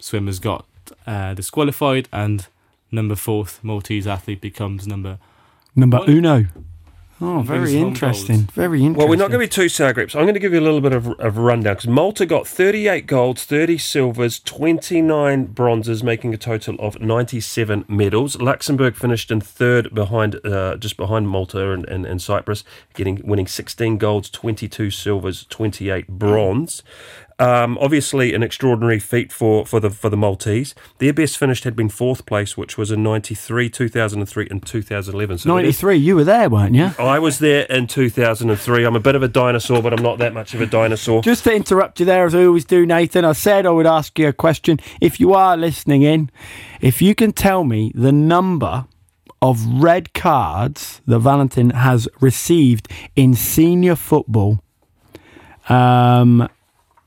swimmers got uh, disqualified, and number fourth Maltese athlete becomes number. Number What? uno. Oh, very interesting. gold. Very interesting. Well, we're not going to be too sour grips. I'm going to give you a little bit of, of a rundown because Malta got 38 golds, 30 silvers, 29 bronzes, making a total of 97 medals. Luxembourg finished in third behind, uh, just behind Malta and, and, and Cyprus, getting winning 16 golds, 22 silvers, 28 bronze. Um, obviously, an extraordinary feat for, for the for the Maltese. Their best finished had been fourth place, which was in '93, 2003, and 2011. So '93, You were there, weren't you? I was there in 2003. I'm a bit of a dinosaur, but I'm not that much of a dinosaur. Just to interrupt you there, as I always do, Nathan, I said I would ask you a question. If you are listening in, if you can tell me the number of red cards that Valentin has received in senior football, um,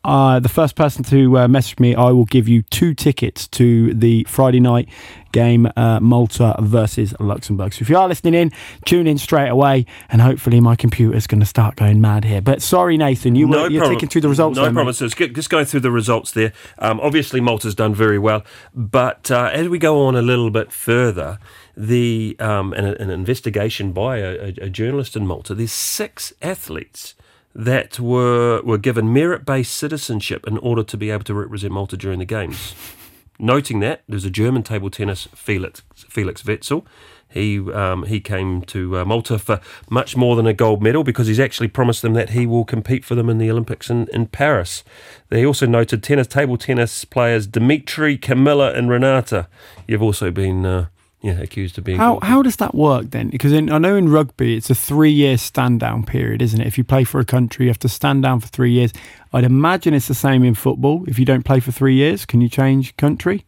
uh, the first person to uh, message me, I will give you two tickets to the Friday night game, uh, Malta versus Luxembourg. So if you are listening in, tune in straight away, and hopefully my computer's going to start going mad here. But sorry, Nathan, you were, you're taking through the results. No there, mate. problem. So just, just going through the results there. Um, obviously, Malta's done very well, but uh, as we go on a little bit further, the um, an, an investigation by a, a, a journalist in Malta. There's six athletes that were were given merit-based citizenship in order to be able to represent Malta during the games. Noting that there's a German table tennis Felix Felix Wetzell. He um, he came to uh, Malta for much more than a gold medal because he's actually promised them that he will compete for them in the Olympics in, in Paris. They also noted tennis table tennis players Dimitri, Camilla, and Renata. You've also been uh, yeah accused of being How how does that work then? Because in, I know in rugby it's a three year stand down period, isn't it? If you play for a country, you have to stand down for three years. I'd imagine it's the same in football. If you don't play for three years, can you change country?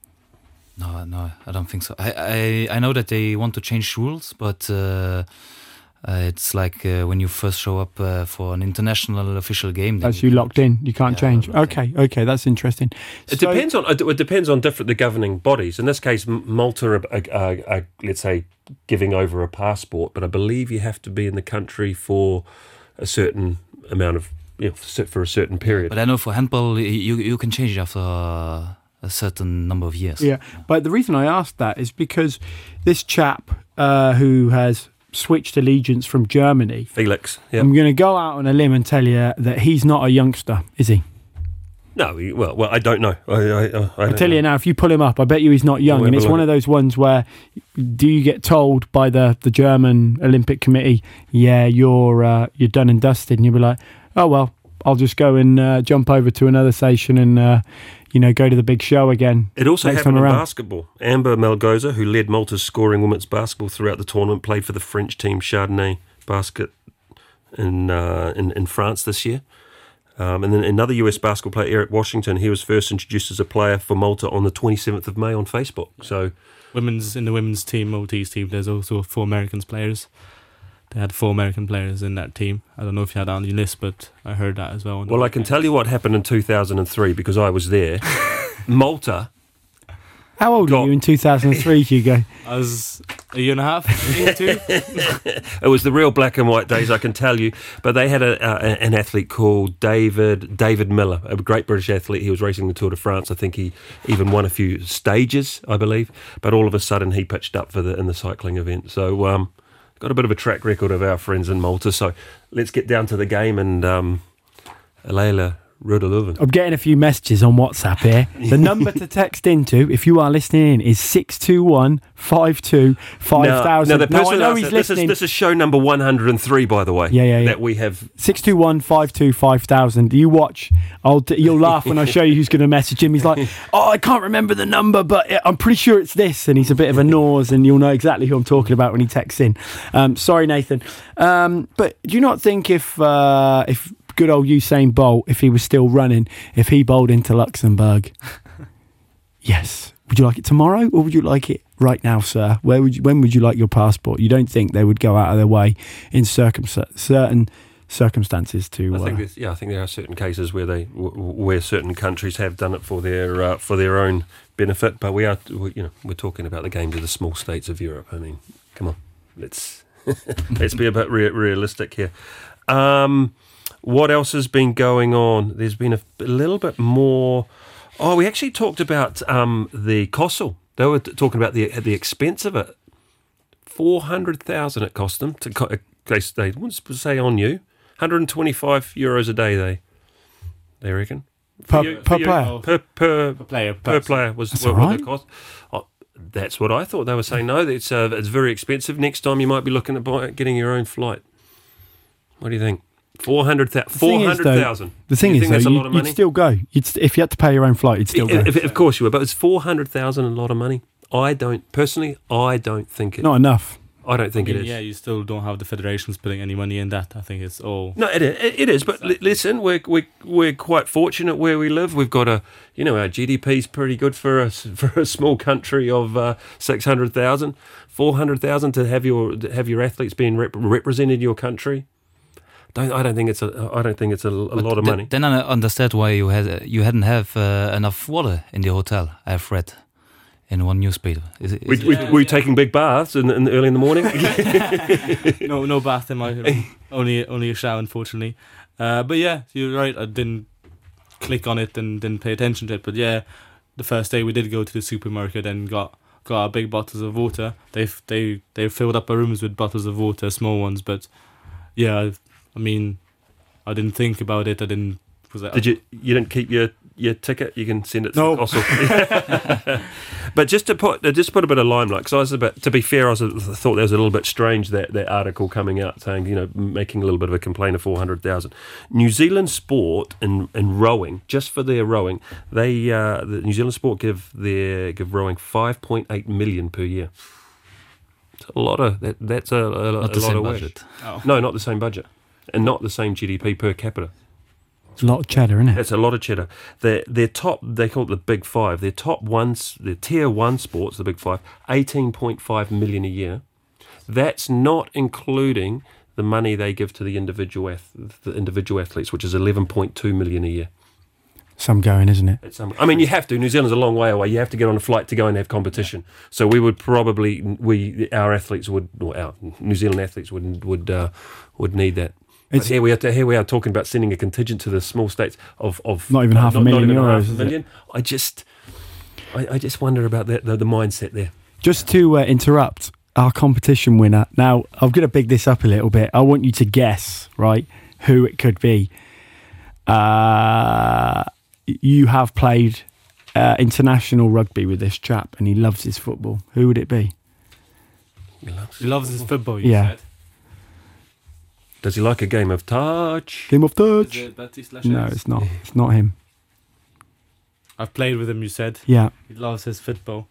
No, no, I don't think so. I, I, I know that they want to change rules, but uh, uh, it's like uh, when you first show up uh, for an international official game. then That's you locked in. You can't Yeah, change. locked Okay, okay, that's interesting. It So- depends on it depends on different the governing bodies. In this case, Malta are, are, are, are let's say giving over a passport, but I believe you have to be in the country for a certain amount of you know, for for a certain period. But I know for handball, you you can change it after uh, a certain number of years. Yeah, but the reason I asked that is because this chap uh, who has switched allegiance from Germany, Felix, yeah. I'm going to go out on a limb and tell you that he's not a youngster, is he? No, he- well, well, I don't know. I, I, I, tell you now, if you pull him up, I bet you he's not young. And it's one of those ones where, do you get told by the, the German Olympic Committee, yeah, you're uh, you're done and dusted, and you'll be like, oh well, I'll just go and uh, jump over to another station and uh, you know go to the big show again. It also happened in basketball. Amber Melgoza, who led Malta's scoring women's basketball throughout the tournament, played for the French team Chardonnay Basket in uh, in, in France this year. Um, and then another US basketball player, Eric Washington, he was first introduced as a player for Malta on the 27th of May on Facebook. So Women's in the women's team, Maltese team. There's also four Americans players. They had four American players in that team. I don't know if you had that on your list, but I heard that as well. Well, I can tell you what happened in 2003 because I was there. Malta, How old Got- were you in 2003, Hugo? I was a year and a half, two. it was the real black and white days, I can tell you. But they had a, uh, an athlete called David David Millar, a great British athlete. He was racing the Tour de France. I think he even won a few stages, I believe. But all of a sudden, he pitched up for the in the cycling event. So. Um, Got a bit of a track record of our friends in Malta, so let's get down to the game and um, Leila Rudolven. I'm getting a few messages on WhatsApp here. The number to text into, if you are listening in, is 621 52 5000. Now, the No, I know he's it- this is listening. this is show number 103, by the way. Yeah, yeah, yeah. That we have 621 52 5000. You watch. I'll you'll laugh when I show you who's going to message him. He's like, oh, I can't remember the number, but I'm pretty sure it's this. And he's a bit of a nose, and you'll know exactly who I'm talking about when he texts in. Um, sorry, Nathan. Um, but do you not think if uh, if good old Usain Bolt, if he was still running, if he bowled into Luxembourg, yes. Would you like it tomorrow, or would you like it right now, sir? Where would you, when would you like your passport? You don't think they would go out of their way in certain circumstances to? I uh, think there's, yeah, I think there are certain cases where they where certain countries have done it for their uh, for their own benefit, but we are we, you know we're talking about the games of the small states of Europe. I mean, come on, let's let's be a bit rea- realistic here. Um, what else has been going on? There's been a, a little bit more. Oh, we actually talked about um, the COSL. They were talking about the the expense of it. Four hundred thousand it cost them to. co- They they wouldn't say on you. 125 euros a day. They they reckon Per- you- per you- player? per per Per player, per person. player was That's what, what alright. cost. Oh, that's what I thought. They were saying no. It's uh, it's very expensive. Next time you might be looking at buy, getting your own flight. What do you think? Four hundred thousand. thing is, though. The thing you is, think that's though, a you, lot of would money? still go. You'd st- if you had to pay your own flight, you'd still go. If- if- of course you would, but it's four hundred thousand. A lot of money. I don't personally. I don't think it. Not enough. I don't I think mean, it is. yeah, you still don't have the federations putting any money in that. I think it's all. No, it is. It is. But li- listen, we're, we're we're quite fortunate where we live. We've got a, you know, our GDP is pretty good for us for a small country of uh, 600,000, 400,000 to have your to have your athletes being rep- represented in your country. Don't I don't think it's a I don't think it's a, a lot of th- money. Then I understand why you had you hadn't have uh, enough water in the hotel. I've read in one newspaper. Is it, We, is we, it- were you taking big baths in, in early in the morning? no, no bath in my room. only, only a shower, unfortunately. Uh, but yeah, you're right. I didn't click on it and didn't pay attention to it. But yeah, the first day we did go to the supermarket and got got our big bottles of water. They they they filled up our rooms with bottles of water, small ones. But yeah, I, I mean, I didn't think about it. I didn't. Was that, Did you you didn't keep your your ticket? You can send it No. the but just to put uh, just put a bit of limelight, because I was a bit. To be fair, I was a, thought that was a little bit strange that that article coming out saying you know making a little bit of a complaint of four hundred thousand. New Zealand Sport in in rowing, just for their rowing, they uh, the New Zealand Sport give their give rowing five point eight million per year. It's a lot of that. That's a, a, a lot of budget. Oh. No, not the same budget, and not the same GDP per capita. It's a lot of cheddar, isn't it? That's a lot of cheddar. Their their top they call it the big five. Their top ones, their tier one sports, the big five, eighteen point five million a year. That's not including the money they give to the individual ath- the individual athletes, which is eleven point two million a year. Some going, isn't it? It's, um, I mean, you have to. New Zealand's a long way away. You have to get on a flight to go and have competition. So we would probably we our athletes would or our New Zealand athletes would would uh, would need that. But It's- here we are. Here we are talking about sending a contingent to the small states of of Not even half a million euros, is it? million. I just, I, I just wonder about that the, the mindset there. Just to uh, interrupt our competition winner. Now, I'm going to big this up a little bit. I want you to guess, right, who it could be. Uh, you have played uh, international rugby with this chap, and he loves his football. Who would it be? He loves his football. You Yeah. said. Does he like a game of touch? Game of Is touch. it Baptiste No, it's not. It's not him. I've played with him. You said Yeah. he loves his football.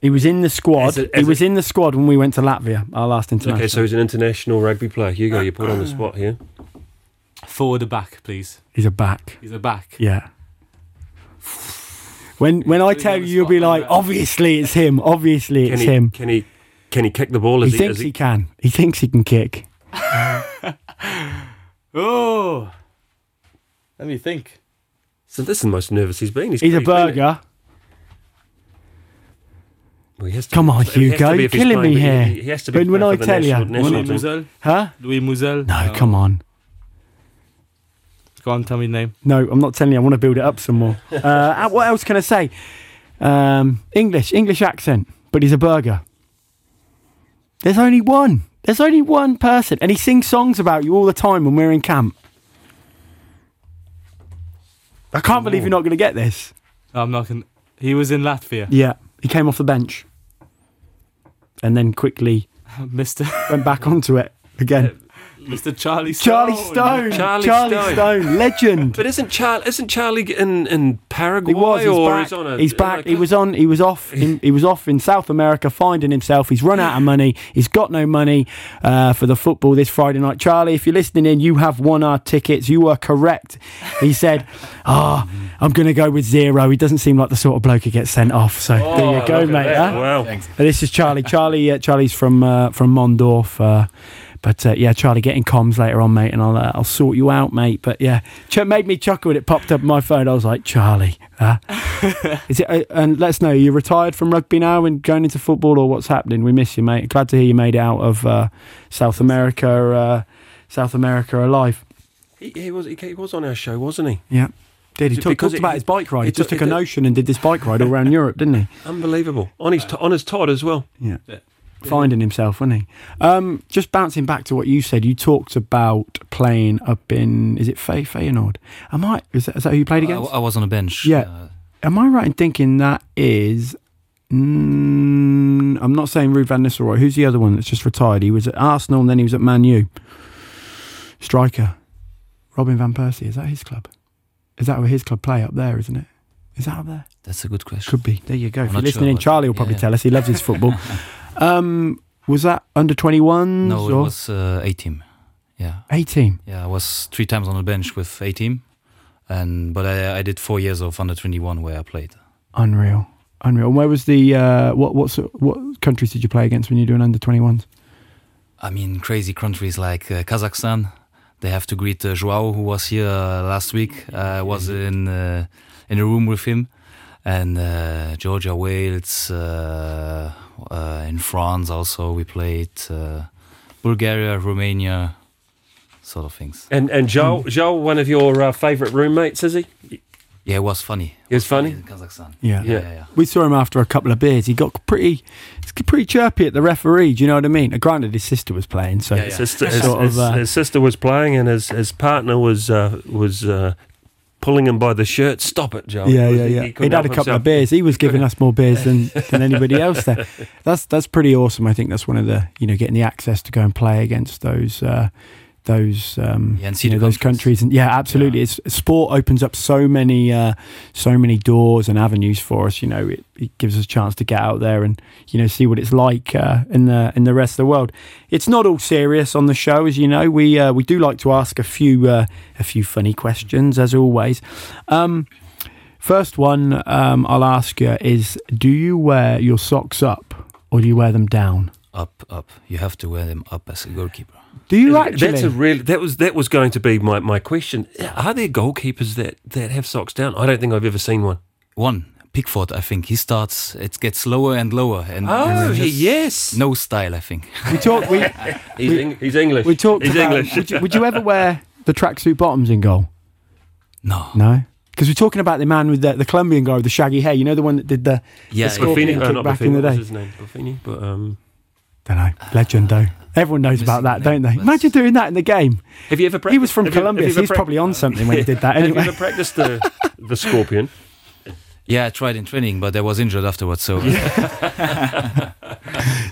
He was in the squad. As a- he as was a- in the squad when we went to Latvia, our last international. Okay, so he's an international rugby player. Hugo, you put on the spot here. Forward or back, please. he's a back. He's a back. Yeah. When when I tell you, you'll be like, like obviously it's him. Obviously Can it's he? him. Can he? Can he kick the ball? He Is thinks is he can. He thinks he can kick. Oh, let me think. So this is the most nervous he's been. He's, He's a pretty burger. Well, he has to Come on, it has to Hugo, be you're he's killing playing, me but here. He, he has to be. When- when playing I for the tell ya, national, national Louis team. Mouzel. Huh? Louis Mouzel. No, come on. Go on, tell me the name. No, I'm not telling you. I want to build it up some more. Uh, what else can I say? Um, English, English accent, but he's a burger. There's only one. There's only one person, and he sings songs about you all the time when we're in camp. I can't believe you're not going to get this. I'm not gonna. He was in Latvia. Yeah, he came off the bench, and then quickly Mr. went back onto it again. Mr. Charlie Stone. Charlie Stone, Charlie Charlie Stone. Stone, legend. But isn't Charlie? Isn't Charlie in in Paraguay He was. He's or back. a? he's back. a- He was on. He was off. In, he was off in South America, finding himself. He's run out of money. He's got no money uh, for the football this Friday night. Charlie, if you're listening in, you have won our tickets. You were correct. He said, "Ah, I'm going to go with zero. He doesn't seem like the sort of bloke who gets sent off. So Oh, there you go, mate. huh? Wow. Uh, This is Charlie. Charlie. Uh, Charlie's from uh, from Mondorf. But uh, yeah, Charlie, getting comms later on, mate, and I'll uh, I'll sort you out, mate. But yeah, Ch- made me chuckle when it popped up on my phone. I was like, Charlie, huh? is it? Uh, and let us know. You're retired from rugby now and going into football, or what's happening? We miss you, mate. Glad to hear you made it out of uh, South America. Uh, South America alive. He, he was. He, was on our show, wasn't he? Yeah. Did he talk, talked it- about his bike ride? He just took it- a notion and did this bike ride all around Europe, didn't he? Unbelievable. On his on his Todd as well. Yeah. Yeah. Finding himself, wasn't he? Um, just bouncing back to what you said, you talked about playing up in, is it Fey Feyenoord? Am I, is that, is that who you played I, against? I was on a bench. Yeah. uh, Am I right in thinking that is, mm, I'm not saying Ruud van Nistelrooy. Who's the other one that's just retired? He was at Arsenal and then he was at Man U. Striker. Robin Van Persie. Is that his club? Is that where his club play up there, isn't it? Is that up there? that's a good question. Could be. There you go. I'm if you're listening sure, in, Charlie will probably yeah. tell us. He loves his football. um, was that under 21? No, it or was uh, A team. Yeah, 18? yeah. I was three times on the bench with A team, and but I, I did four years of under twenty one where I played. Unreal. Unreal. And where was the, uh, what, what, what countries did you play against when you were doing under 21s? I mean, crazy countries like uh, Kazakhstan. They have to greet uh, Joao, who was here uh, last week. I was in uh, in a room with him, and uh, Georgia, Wales, uh, in France also we played uh, Bulgaria, Romania, sort of things. And and Joel, Joel, one of your uh, favourite roommates, is he? Yeah, it was funny. It was funny? in Kazakhstan. Yeah. yeah, Yeah. yeah. yeah. We saw him after a couple of beers. He got pretty, pretty chirpy at the referee. Do you know what I mean? Uh, Granted, his sister was playing, so Yeah, His sister, his, Sort of, his- uh, his sister was playing, and his, his partner was uh, was uh, pulling him by the shirt. Stop it, Joel. Yeah, yeah, yeah. He, he would had a couple himself. of beers. He was giving us more beers than, than anybody else there. That's that's pretty awesome. I think that's one of the you know getting the access to go and play against those uh, those um, Yeah, and see you know, those countries. And yeah, absolutely. It's sport opens up so many uh, so many doors and avenues for us. You know, it, it gives us a chance to get out there and you know see what it's like uh, in the in the rest of the world. It's not all serious on the show, as you know. We uh, we do like to ask a few uh, a few funny questions, as always. Um, First one um, I'll ask you is Do you wear your socks up or do you wear them down? Up, up. You have to wear them up as a goalkeeper. Do you actually? That's a real. That was that was going to be my, my question. Are there goalkeepers that, that have socks down? I don't think I've ever seen one. One, Pickford, I think he starts. It gets lower and lower, and Oh, and yes. no style. I think. We talk. We He's, Eng- he's English. we talked He's about. English. Would you, would you ever wear the tracksuit bottoms in goal? No. No. Because we're talking about the man with the, the Colombian guy with the shaggy hair. You know the one that did the. Yeah. The scorpion Buffini, kick oh, not back Buffini. in the What was day. his name? Buffini, but um, Don't know. Legend though. Everyone knows about that, don't they? Missing Imagine doing that in the game. have you ever? Practiced, He was from Colombia, so he's prac- probably on something when he did that. Have you ever practiced the the scorpion? Yeah, I tried in training, but I was injured afterwards. So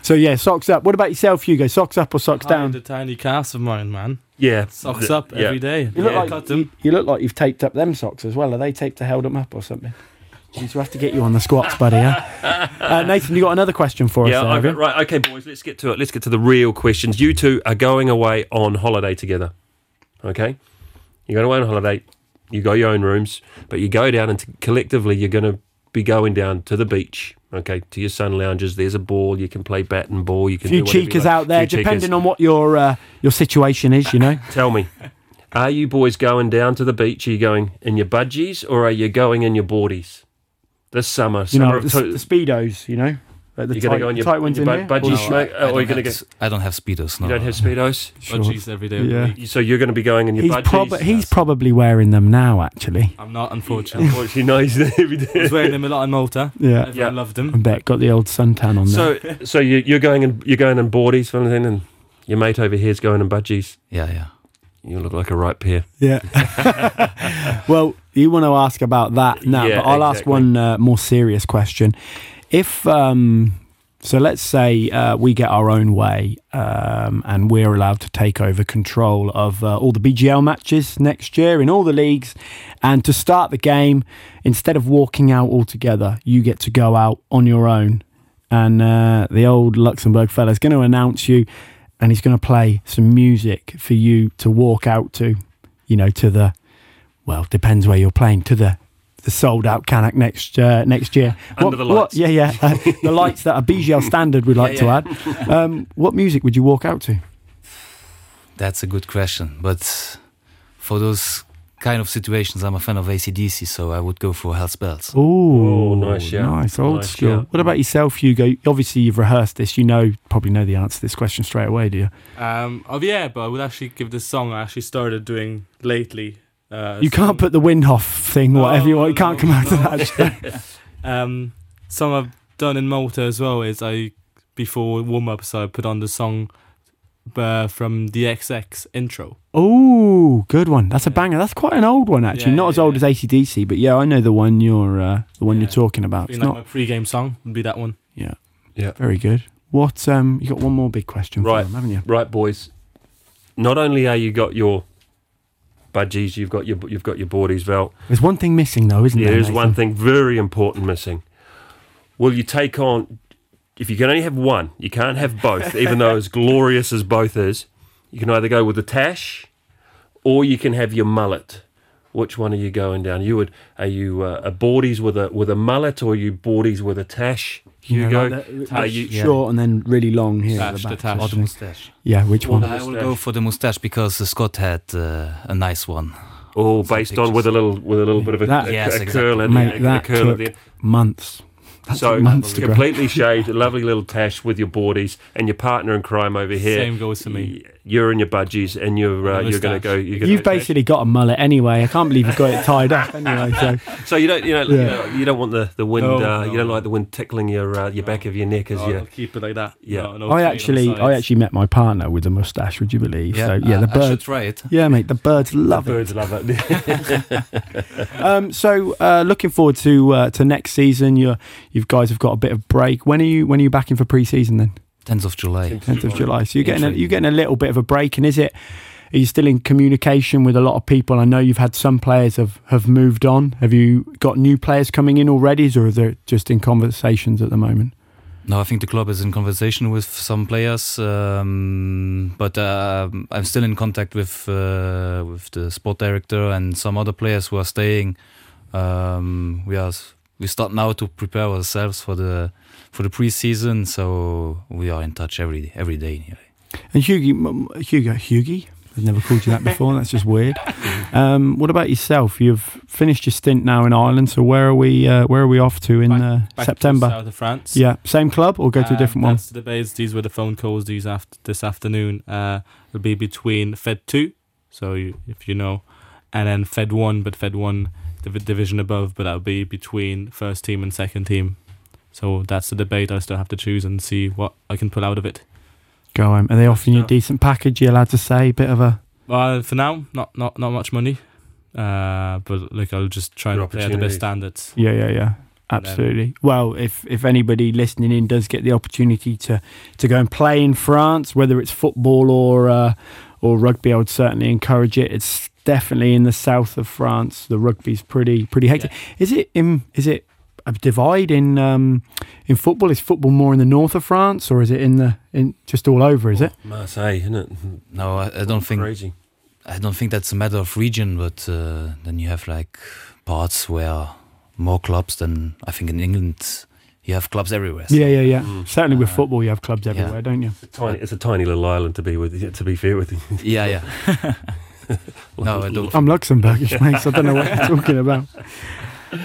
So yeah, socks up. What about yourself, Hugo? Socks up or socks Down down? the tiny calves of mine, man. Yeah, Socks The- up yeah. every day. You look Yeah, like you, you look like you've taped up them socks as well. Are they taped to hold them up or something? We have to get you on the squats, buddy. Huh? Uh, Nathan, you got another question for Yeah, us? there, I have got, you? right. Okay, boys, let's get to it. Let's get to the real questions. You two are going away on holiday together. Okay, you're going away on holiday. You got your own rooms, but you go down and t- collectively you're going to be going down to the beach. Okay, to your sun lounges. There's a ball. You can play bat and ball. You A can few do cheekers like. out there, Few depending cheekers. on what your uh, your situation is. You know, Tell me, are you boys going down to the beach? Are you going in your budgies or are you going in your boardies? This summer, you summer know of the, to- the speedos. You know, like the you're tight, going to go in your, tight ones your in bud- here. budgies, Or- mate, I or don't you're going to have go. s- I don't have speedos. No. You don't have speedos. Budgies every day. Yeah. So you're going to be going in your He's, budgies. prob- he's probably wearing them now, actually. I'm not, unfortunately. Unfortunately, no, he's every I was wearing them a lot in Malta. Yeah, Everyone Yeah. loved I them. bet got the old suntan on there. So, so you, you're going in, you're going in boardies, for anything, and your mate over here's going in budgies. Yeah, yeah. You look like a ripe pear. Yeah. well, you want to ask about that now, Yeah, but I'll ask one uh, more serious question. If um, so, let's say uh, we get our own way um, and we're allowed to take over control of uh, all the BGL matches next year in all the leagues, and to start the game, instead of walking out altogether, you get to go out on your own, and uh, the old Luxembourg fella's going to announce you, and he's going to play some music for you to walk out to you know, to the well, depends where you're playing to the the sold out Canach next uh, next year. Under What- the what- lights. yeah, yeah, uh, the lights that are BGL standard. We'd like Yeah, to add. Um, what music would you walk out to? That's a good question. But for those kind of situations, I'm a fan of ACDC, so I would go for Hell's Bells. Oh, Oh, nice, yeah. nice old Nice, school. yeah. What about yourself, Hugo? Obviously, you've rehearsed this. You know, probably know the answer to this question straight away, do you? Um, oh yeah, but I would actually give this song I actually started doing lately. Uh, You can't put the Windhoff thing, No, whatever you want. You can't come out no. of that. um, song I've done in Malta as well is I before warm up, so I put on the song uh, from the XX intro. Oh, good one. That's a banger. That's quite an old one, actually. Yeah, Not yeah, as old yeah. as ACDC, but yeah, I know the one you're uh, the one Yeah. you're talking about. Being It's like not my pre-game song would be that one. Yeah. Yeah. Very good. What um you got one more big question Right. for them, haven't you? Right, boys. Not only are you got your budgies, you've got your you've got your boardies, Val. There's one thing missing though, isn't Yeah, there? there's one thing very important missing. Will you take on? If you can only have one, you can't have both. even though as glorious as both is, you can either go with the tash, or you can have your mullet. Which one are you going down? You would are you uh, a boardies with a with a mullet, or are you boardies with a tash? You You know, go. like the- Are the you- short and then really long here Tash, the the tash. Or the mustache. Yeah, which one? I will mustache. go for the mustache because Scott had uh, a nice one. Oh, Some based on with a little with a little bit of a, That- a, Yes, a exactly. curl at Mate, a, that curl at took the Months. That's So completely shaved, a lovely little tash with your boardies and your partner in crime over here. Same goes to me. Y- You're in your budgies and you're uh, you're going to go. You're gonna You've go- basically got a mullet anyway. I can't believe you've got it tied up anyway. So So you don't you know Yeah. you, know, you don't want the the wind. No, uh, no, you don't no. like the wind tickling your uh, your back of your neck as you. I'll keep it like that. Yeah. No, no I actually, I actually met my partner with a mustache. Would you believe? Yeah, so yeah, I- the birds. try it. Yeah, mate, the birds love it. Birds love it. Um, so uh, looking forward to uh, to next season. You you guys have got a bit of break. When are you when are you back in for pre-season then? 10th of July. 10th of July. So you're getting a, you're getting a little bit of a break. And is it? Are you still in communication with a lot of people? I know you've had some players have have moved on. Have you got new players coming in already, or are they just in conversations at the moment? No, I think the club is in conversation with some players, um, but uh, I'm still in contact with uh, with the sport director and some other players who are staying. Um, we are we start now to prepare ourselves for the for the preseason, so we are in touch every every day. Nearly. And Hugo, m- Hugo, Hugo, I've never called you that before. That's just weird. Um, what about yourself? You've finished your stint now in Ireland. So where are we? Uh, where are we off to in Back- uh, Back September? to south of France. Yeah, same club or go to a Uh, different one? That's the base. These were the phone calls. These after this afternoon. Uh, it'll be between Fed two, so you, if you know, and then Fed one, but Fed one div- division above, but that'll be between first team and second team. So that's the debate. I still have to choose and see what I can pull out of it. Go on. Are they offering you a decent package? You allowed to say a bit of a Well, for now, not not not much money. Uh, but like I'll just try Good and play at the best standards. yeah, yeah, yeah. Absolutely. Well, if if anybody listening in does get the opportunity to to go and play in France, whether it's football or uh, or rugby, I would certainly encourage it. It's definitely in the south of France. The rugby's pretty pretty hectic. Is it in? Is it a divide in um, in football? Is football more in the north of France, or is it in the in just all over? Is it? Marseille, isn't it? No, I, I don't think Crazy. I don't think that's a matter of region, but uh, then you have like parts where more clubs than I think in England. You have clubs everywhere. so- Yeah, yeah, yeah. Mm. Certainly with Uh, football, you have clubs yeah. everywhere, don't you? It's a tiny, it's a tiny little island to be with. To be fair with you. yeah, yeah. no, I don't. I'm Luxembourgish, mate, so I don't know what you're talking about.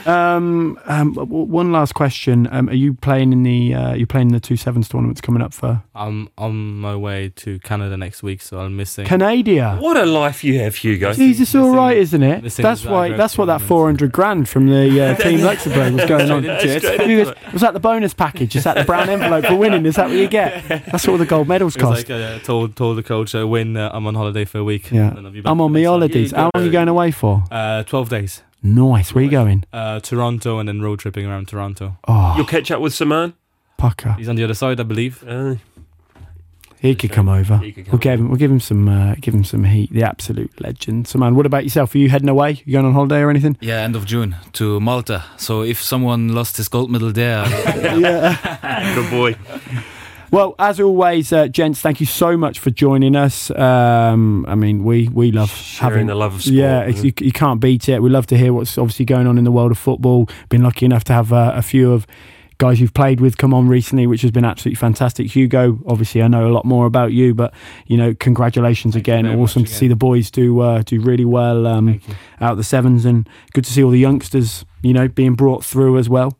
Um, um, one last question: um, Are you playing in the? Uh, you playing in the two sevens tournaments coming up for I'm on my way to Canada next week, so I'm missing. Canada? What a life you have, Hugo. It's all right, isn't it? That's why. That's what that 400 grand from the uh, team Luxembourg was going on. It. Was that the bonus package? Is that the brown envelope for winning? Is that what you get? That's what all the gold medals cost. like uh, told told the coach I win. Uh, I'm on holiday for a week. Yeah. and I'll be back I'm on my holidays. How long are you going away for? Uh, twelve days. Nice. Where are you going? Uh, Toronto and then road tripping around Toronto. Oh, You'll catch up with Saman. pucker. He's on the other side, I believe. Uh, He could come over. He could come We'll give him. We'll give him some. Uh, give him some heat. The absolute legend. So, man, what about yourself? Are you heading away? You going on holiday or anything? Yeah, end of June to Malta. So if someone lost his gold medal there, good boy. Well, as always, uh, gents, thank you so much for joining us. Um, I mean, we we love Sharing having the love of sport. Yeah, it's, you, you can't beat it. We love to hear what's obviously going on in the world of football. Been lucky enough to have uh, a few of guys you've played with come on recently, which has been absolutely fantastic. Hugo, obviously, I know a lot more about you, but you know, congratulations Thank again. Awesome to see the boys do uh, do really well um, out the sevens, and good to see all the youngsters, you know, being brought through as well.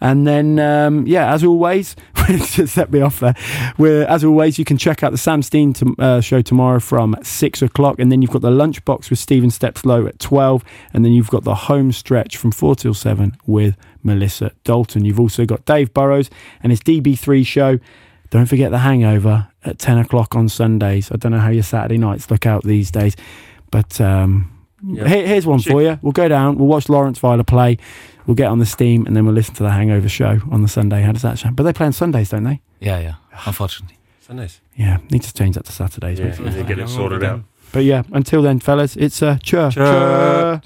And then, um, yeah, as always, just set me off there. We're, as always, you can check out the Sam Steen to, uh, show tomorrow from six o'clock, and then you've got the lunchbox with Stephen Stepslow at twelve, and then you've got the home stretch from four till seven with Melissa Dalton. You've also got Dave Burrows and his DB3 show. Don't forget the Hangover at ten o'clock on Sundays. I don't know how your Saturday nights look out these days, but um, here- here's one for you. We'll go down. We'll watch Lawrence Weiler play. We'll get on the steam, and then we'll listen to the Hangover show on the Sunday. How does that sound? But they play on Sundays, don't they? yeah, yeah. Unfortunately. Sundays. Yeah, need to change that to Saturdays. Yeah, maybe. you get it sorted out. But yeah, until then, fellas, it's uh, chur. Chur. chur.